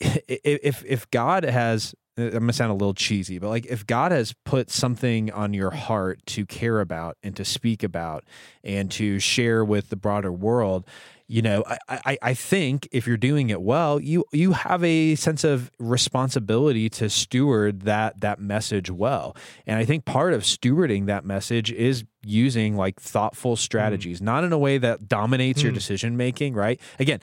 if if God has I'm gonna sound a little cheesy, but like if God has put something on your heart to care about and to speak about and to share with the broader world, you know, I, I, I think if you're doing it well, you you have a sense of responsibility to steward that that message well. And I think part of stewarding that message is using like thoughtful mm. strategies, mm. not in a way that dominates mm. your decision making, right? Again,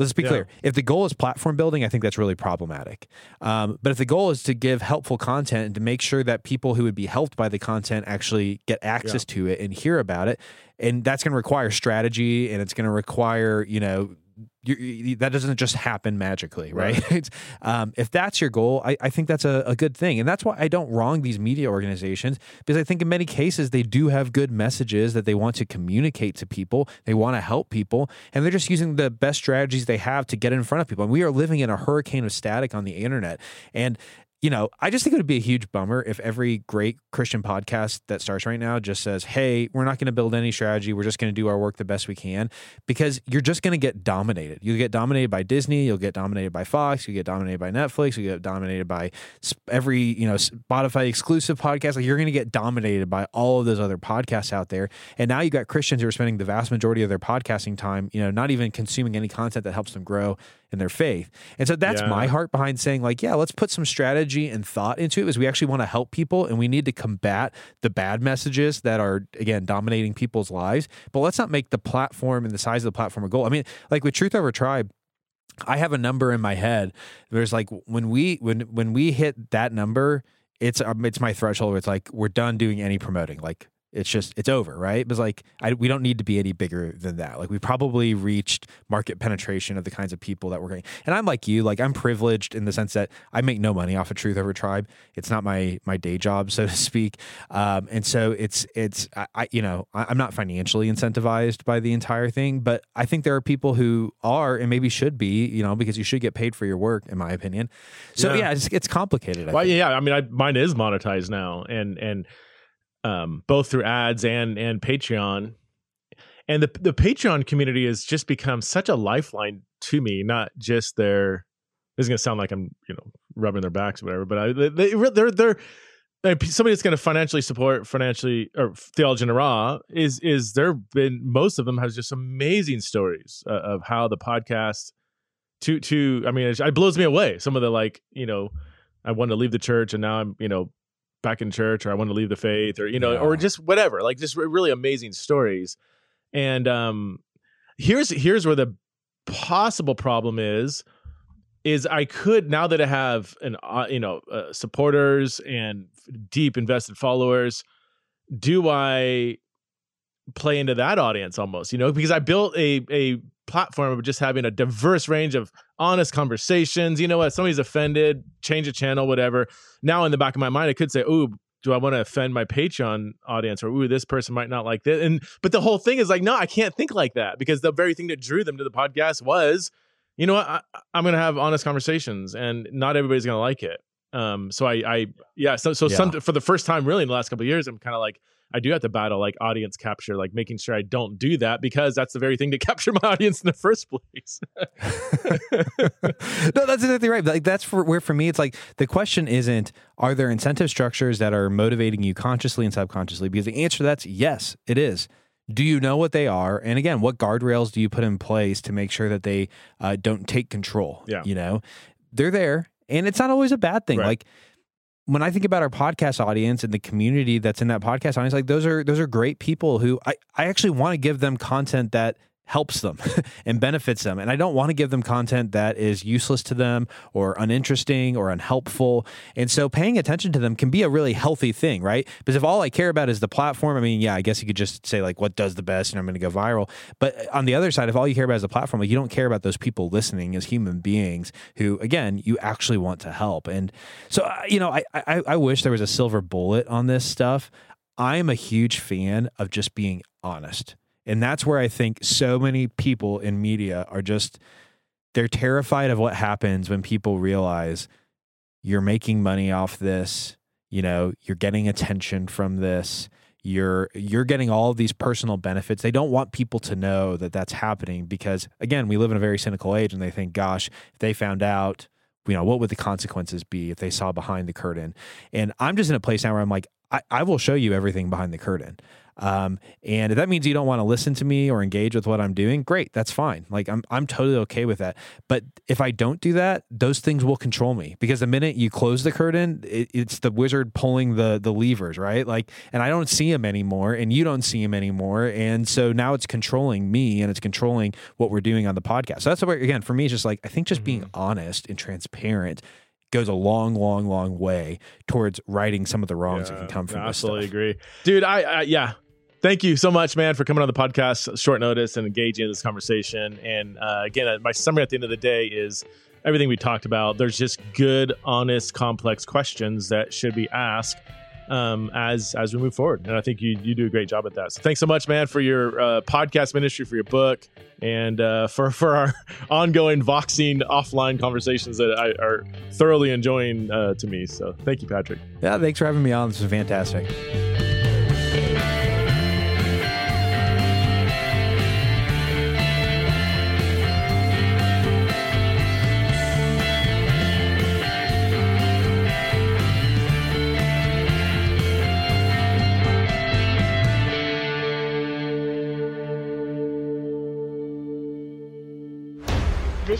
Let's be yeah. clear. If the goal is platform building, I think that's really problematic. Um, but if the goal is to give helpful content and to make sure that people who would be helped by the content actually get access yeah. to it and hear about it, and that's going to require strategy and it's going to require, you know, you, you, that doesn't just happen magically, right? right. um, if that's your goal, I, I think that's a, a, good thing. And that's why I don't wrong these media organizations because I think in many cases they do have good messages that they want to communicate to people. They want to help people, and they're just using the best strategies they have to get in front of people. And we are living in a hurricane of static on the internet. And you know, I just think it would be a huge bummer if every great Christian podcast that starts right now just says, hey, we're not going to build any strategy. We're just going to do our work the best we can because you're just going to get dominated. You'll get dominated by Disney. You'll get dominated by Fox. You get dominated by Netflix. You get dominated by every, you know, Spotify exclusive podcast. Like you're going to get dominated by all of those other podcasts out there. And now you got Christians who are spending the vast majority of their podcasting time, you know, not even consuming any content that helps them grow in their faith. And so that's yeah. my heart behind saying, like, yeah, let's put some strategy and thought into it because we actually want to help people and we need to combat the bad messages that are, again, dominating people's lives. But let's not make the platform and the size of the platform a goal. I mean, like with Truth Over Tribe, I have a number in my head. There's like when we when when we hit that number, it's um, it's my threshold. Where it's like we're done doing any promoting. Like it's just it's over right? But like I, we don't need to be any bigger than that. Like we probably reached market penetration of the kinds of people that we're getting. And i'm like you like i'm privileged in the sense that i make no money off of truth over tribe. It's not my my day job so to speak. Um, and so it's it's I, I you know I, i'm not financially incentivized by the entire thing but i think there are people who are and maybe should be you know because you should get paid for your work in my opinion. So yeah, yeah it's, it's complicated I well think. yeah i mean I, mine is monetized now and and um, both through ads and and Patreon. And the the Patreon community has just become such a lifeline to me. Not just their. This is gonna sound like I'm you know rubbing their backs or whatever, but I, they, they're they're somebody that's going to financially support financially or theology in raw is is there been most of them has just amazing stories uh, of how the podcast to to I mean it, it blows me away some of the like you know I wanted to leave the church and now I'm you know back in church or I want to leave the faith or you know yeah. or just whatever like just really amazing stories and um here's here's where the possible problem is is I could now that I have an uh, you know uh, supporters and deep invested followers do I play into that audience almost you know because I built a a platform of just having a diverse range of honest conversations. You know what? Somebody's offended, change a channel, whatever. Now in the back of my mind, I could say, "Ooh, do I want to offend my Patreon audience?" Or "Ooh, this person might not like this." And but the whole thing is like, no, I can't think like that because the very thing that drew them to the podcast was, you know what? I, am going to have honest conversations, and not everybody's going to like it. Um, so I, I, yeah. So, so yeah. some for the first time, really, in the last couple years, I'm kind of like I do have to battle like audience capture, like making sure I don't do that because that's the very thing to capture my audience in the first place. no, that's exactly right. Like that's for where for me it's like the question isn't are there incentive structures that are motivating you consciously and subconsciously? Because the answer to that's yes, it is. Do you know what they are? And again, what guardrails do you put in place to make sure that they uh, don't take control? Yeah. You know, they're there, and it's not always a bad thing. Right. Like when I think about our podcast audience and the community that's in that podcast audience, like those are those are great people who I, I actually want to give them content that helps them and benefits them. And I don't want to give them content that is useless to them or uninteresting or unhelpful. And so paying attention to them can be a really healthy thing, right? Because if all I care about is the platform, I mean, yeah, I guess you could just say like what does the best and I'm going to go viral. But on the other side, if all you care about is the platform, like you don't care about those people listening as human beings who, again, you actually want to help. And so, uh, you know, I, I, I wish there was a silver bullet on this stuff. I am a huge fan of just being honest. And that's where I think so many people in media are just they're terrified of what happens when people realize you're making money off this, you know, you're getting attention from this, you're you're getting all of these personal benefits. They don't want people to know that that's happening because again, we live in a very cynical age and they think gosh, if they found out you know what would the consequences be if they saw behind the curtain and i'm just in a place now where i'm like I, I will show you everything behind the curtain um, and if that means you don't want to listen to me or engage with what I'm doing, great, that's fine. Like I'm I'm totally okay with that. But if I don't do that, those things will control me because the minute you close the curtain, it, it's the wizard pulling the the levers, right? Like, and I don't see him anymore, and you don't see him anymore, and so now it's controlling me and it's controlling what we're doing on the podcast. So that's where again for me, it's just like I think just being mm-hmm. honest and transparent goes a long, long, long way towards righting some of the wrongs yeah, that can come from. I absolutely agree, dude. I, I yeah, thank you so much, man, for coming on the podcast short notice and engaging in this conversation. And uh, again, uh, my summary at the end of the day is everything we talked about. There's just good, honest, complex questions that should be asked um, as as we move forward. And I think you you do a great job at that. So thanks so much, man, for your uh, podcast ministry, for your book, and uh, for for our ongoing voxing offline conversations that I are thoroughly enjoying uh, to me. So thank you, Patrick. Yeah, thanks for having me on. This was fantastic.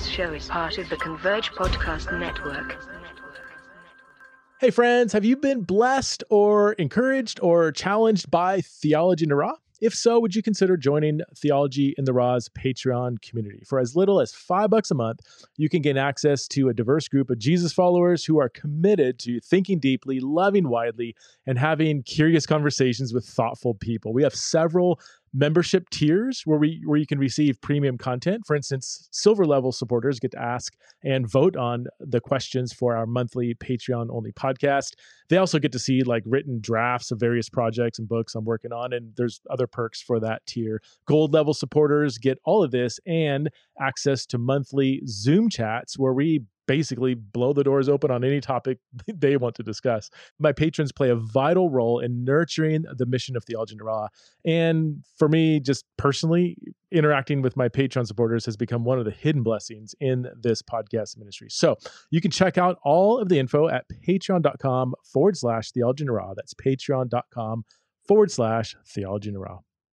This show is part of the Converge Podcast Network. Hey, friends, have you been blessed or encouraged or challenged by Theology in the Raw? If so, would you consider joining Theology in the Raw's Patreon community? For as little as five bucks a month, you can gain access to a diverse group of Jesus followers who are committed to thinking deeply, loving widely, and having curious conversations with thoughtful people. We have several membership tiers where we where you can receive premium content. For instance, silver level supporters get to ask and vote on the questions for our monthly Patreon only podcast. They also get to see like written drafts of various projects and books I'm working on and there's other perks for that tier. Gold level supporters get all of this and access to monthly Zoom chats where we basically blow the doors open on any topic they want to discuss. My patrons play a vital role in nurturing the mission of Theology the Raw. And for me, just personally, interacting with my Patreon supporters has become one of the hidden blessings in this podcast ministry. So you can check out all of the info at patreon.com forward slash theology the raw. That's patreon.com forward slash theology the raw.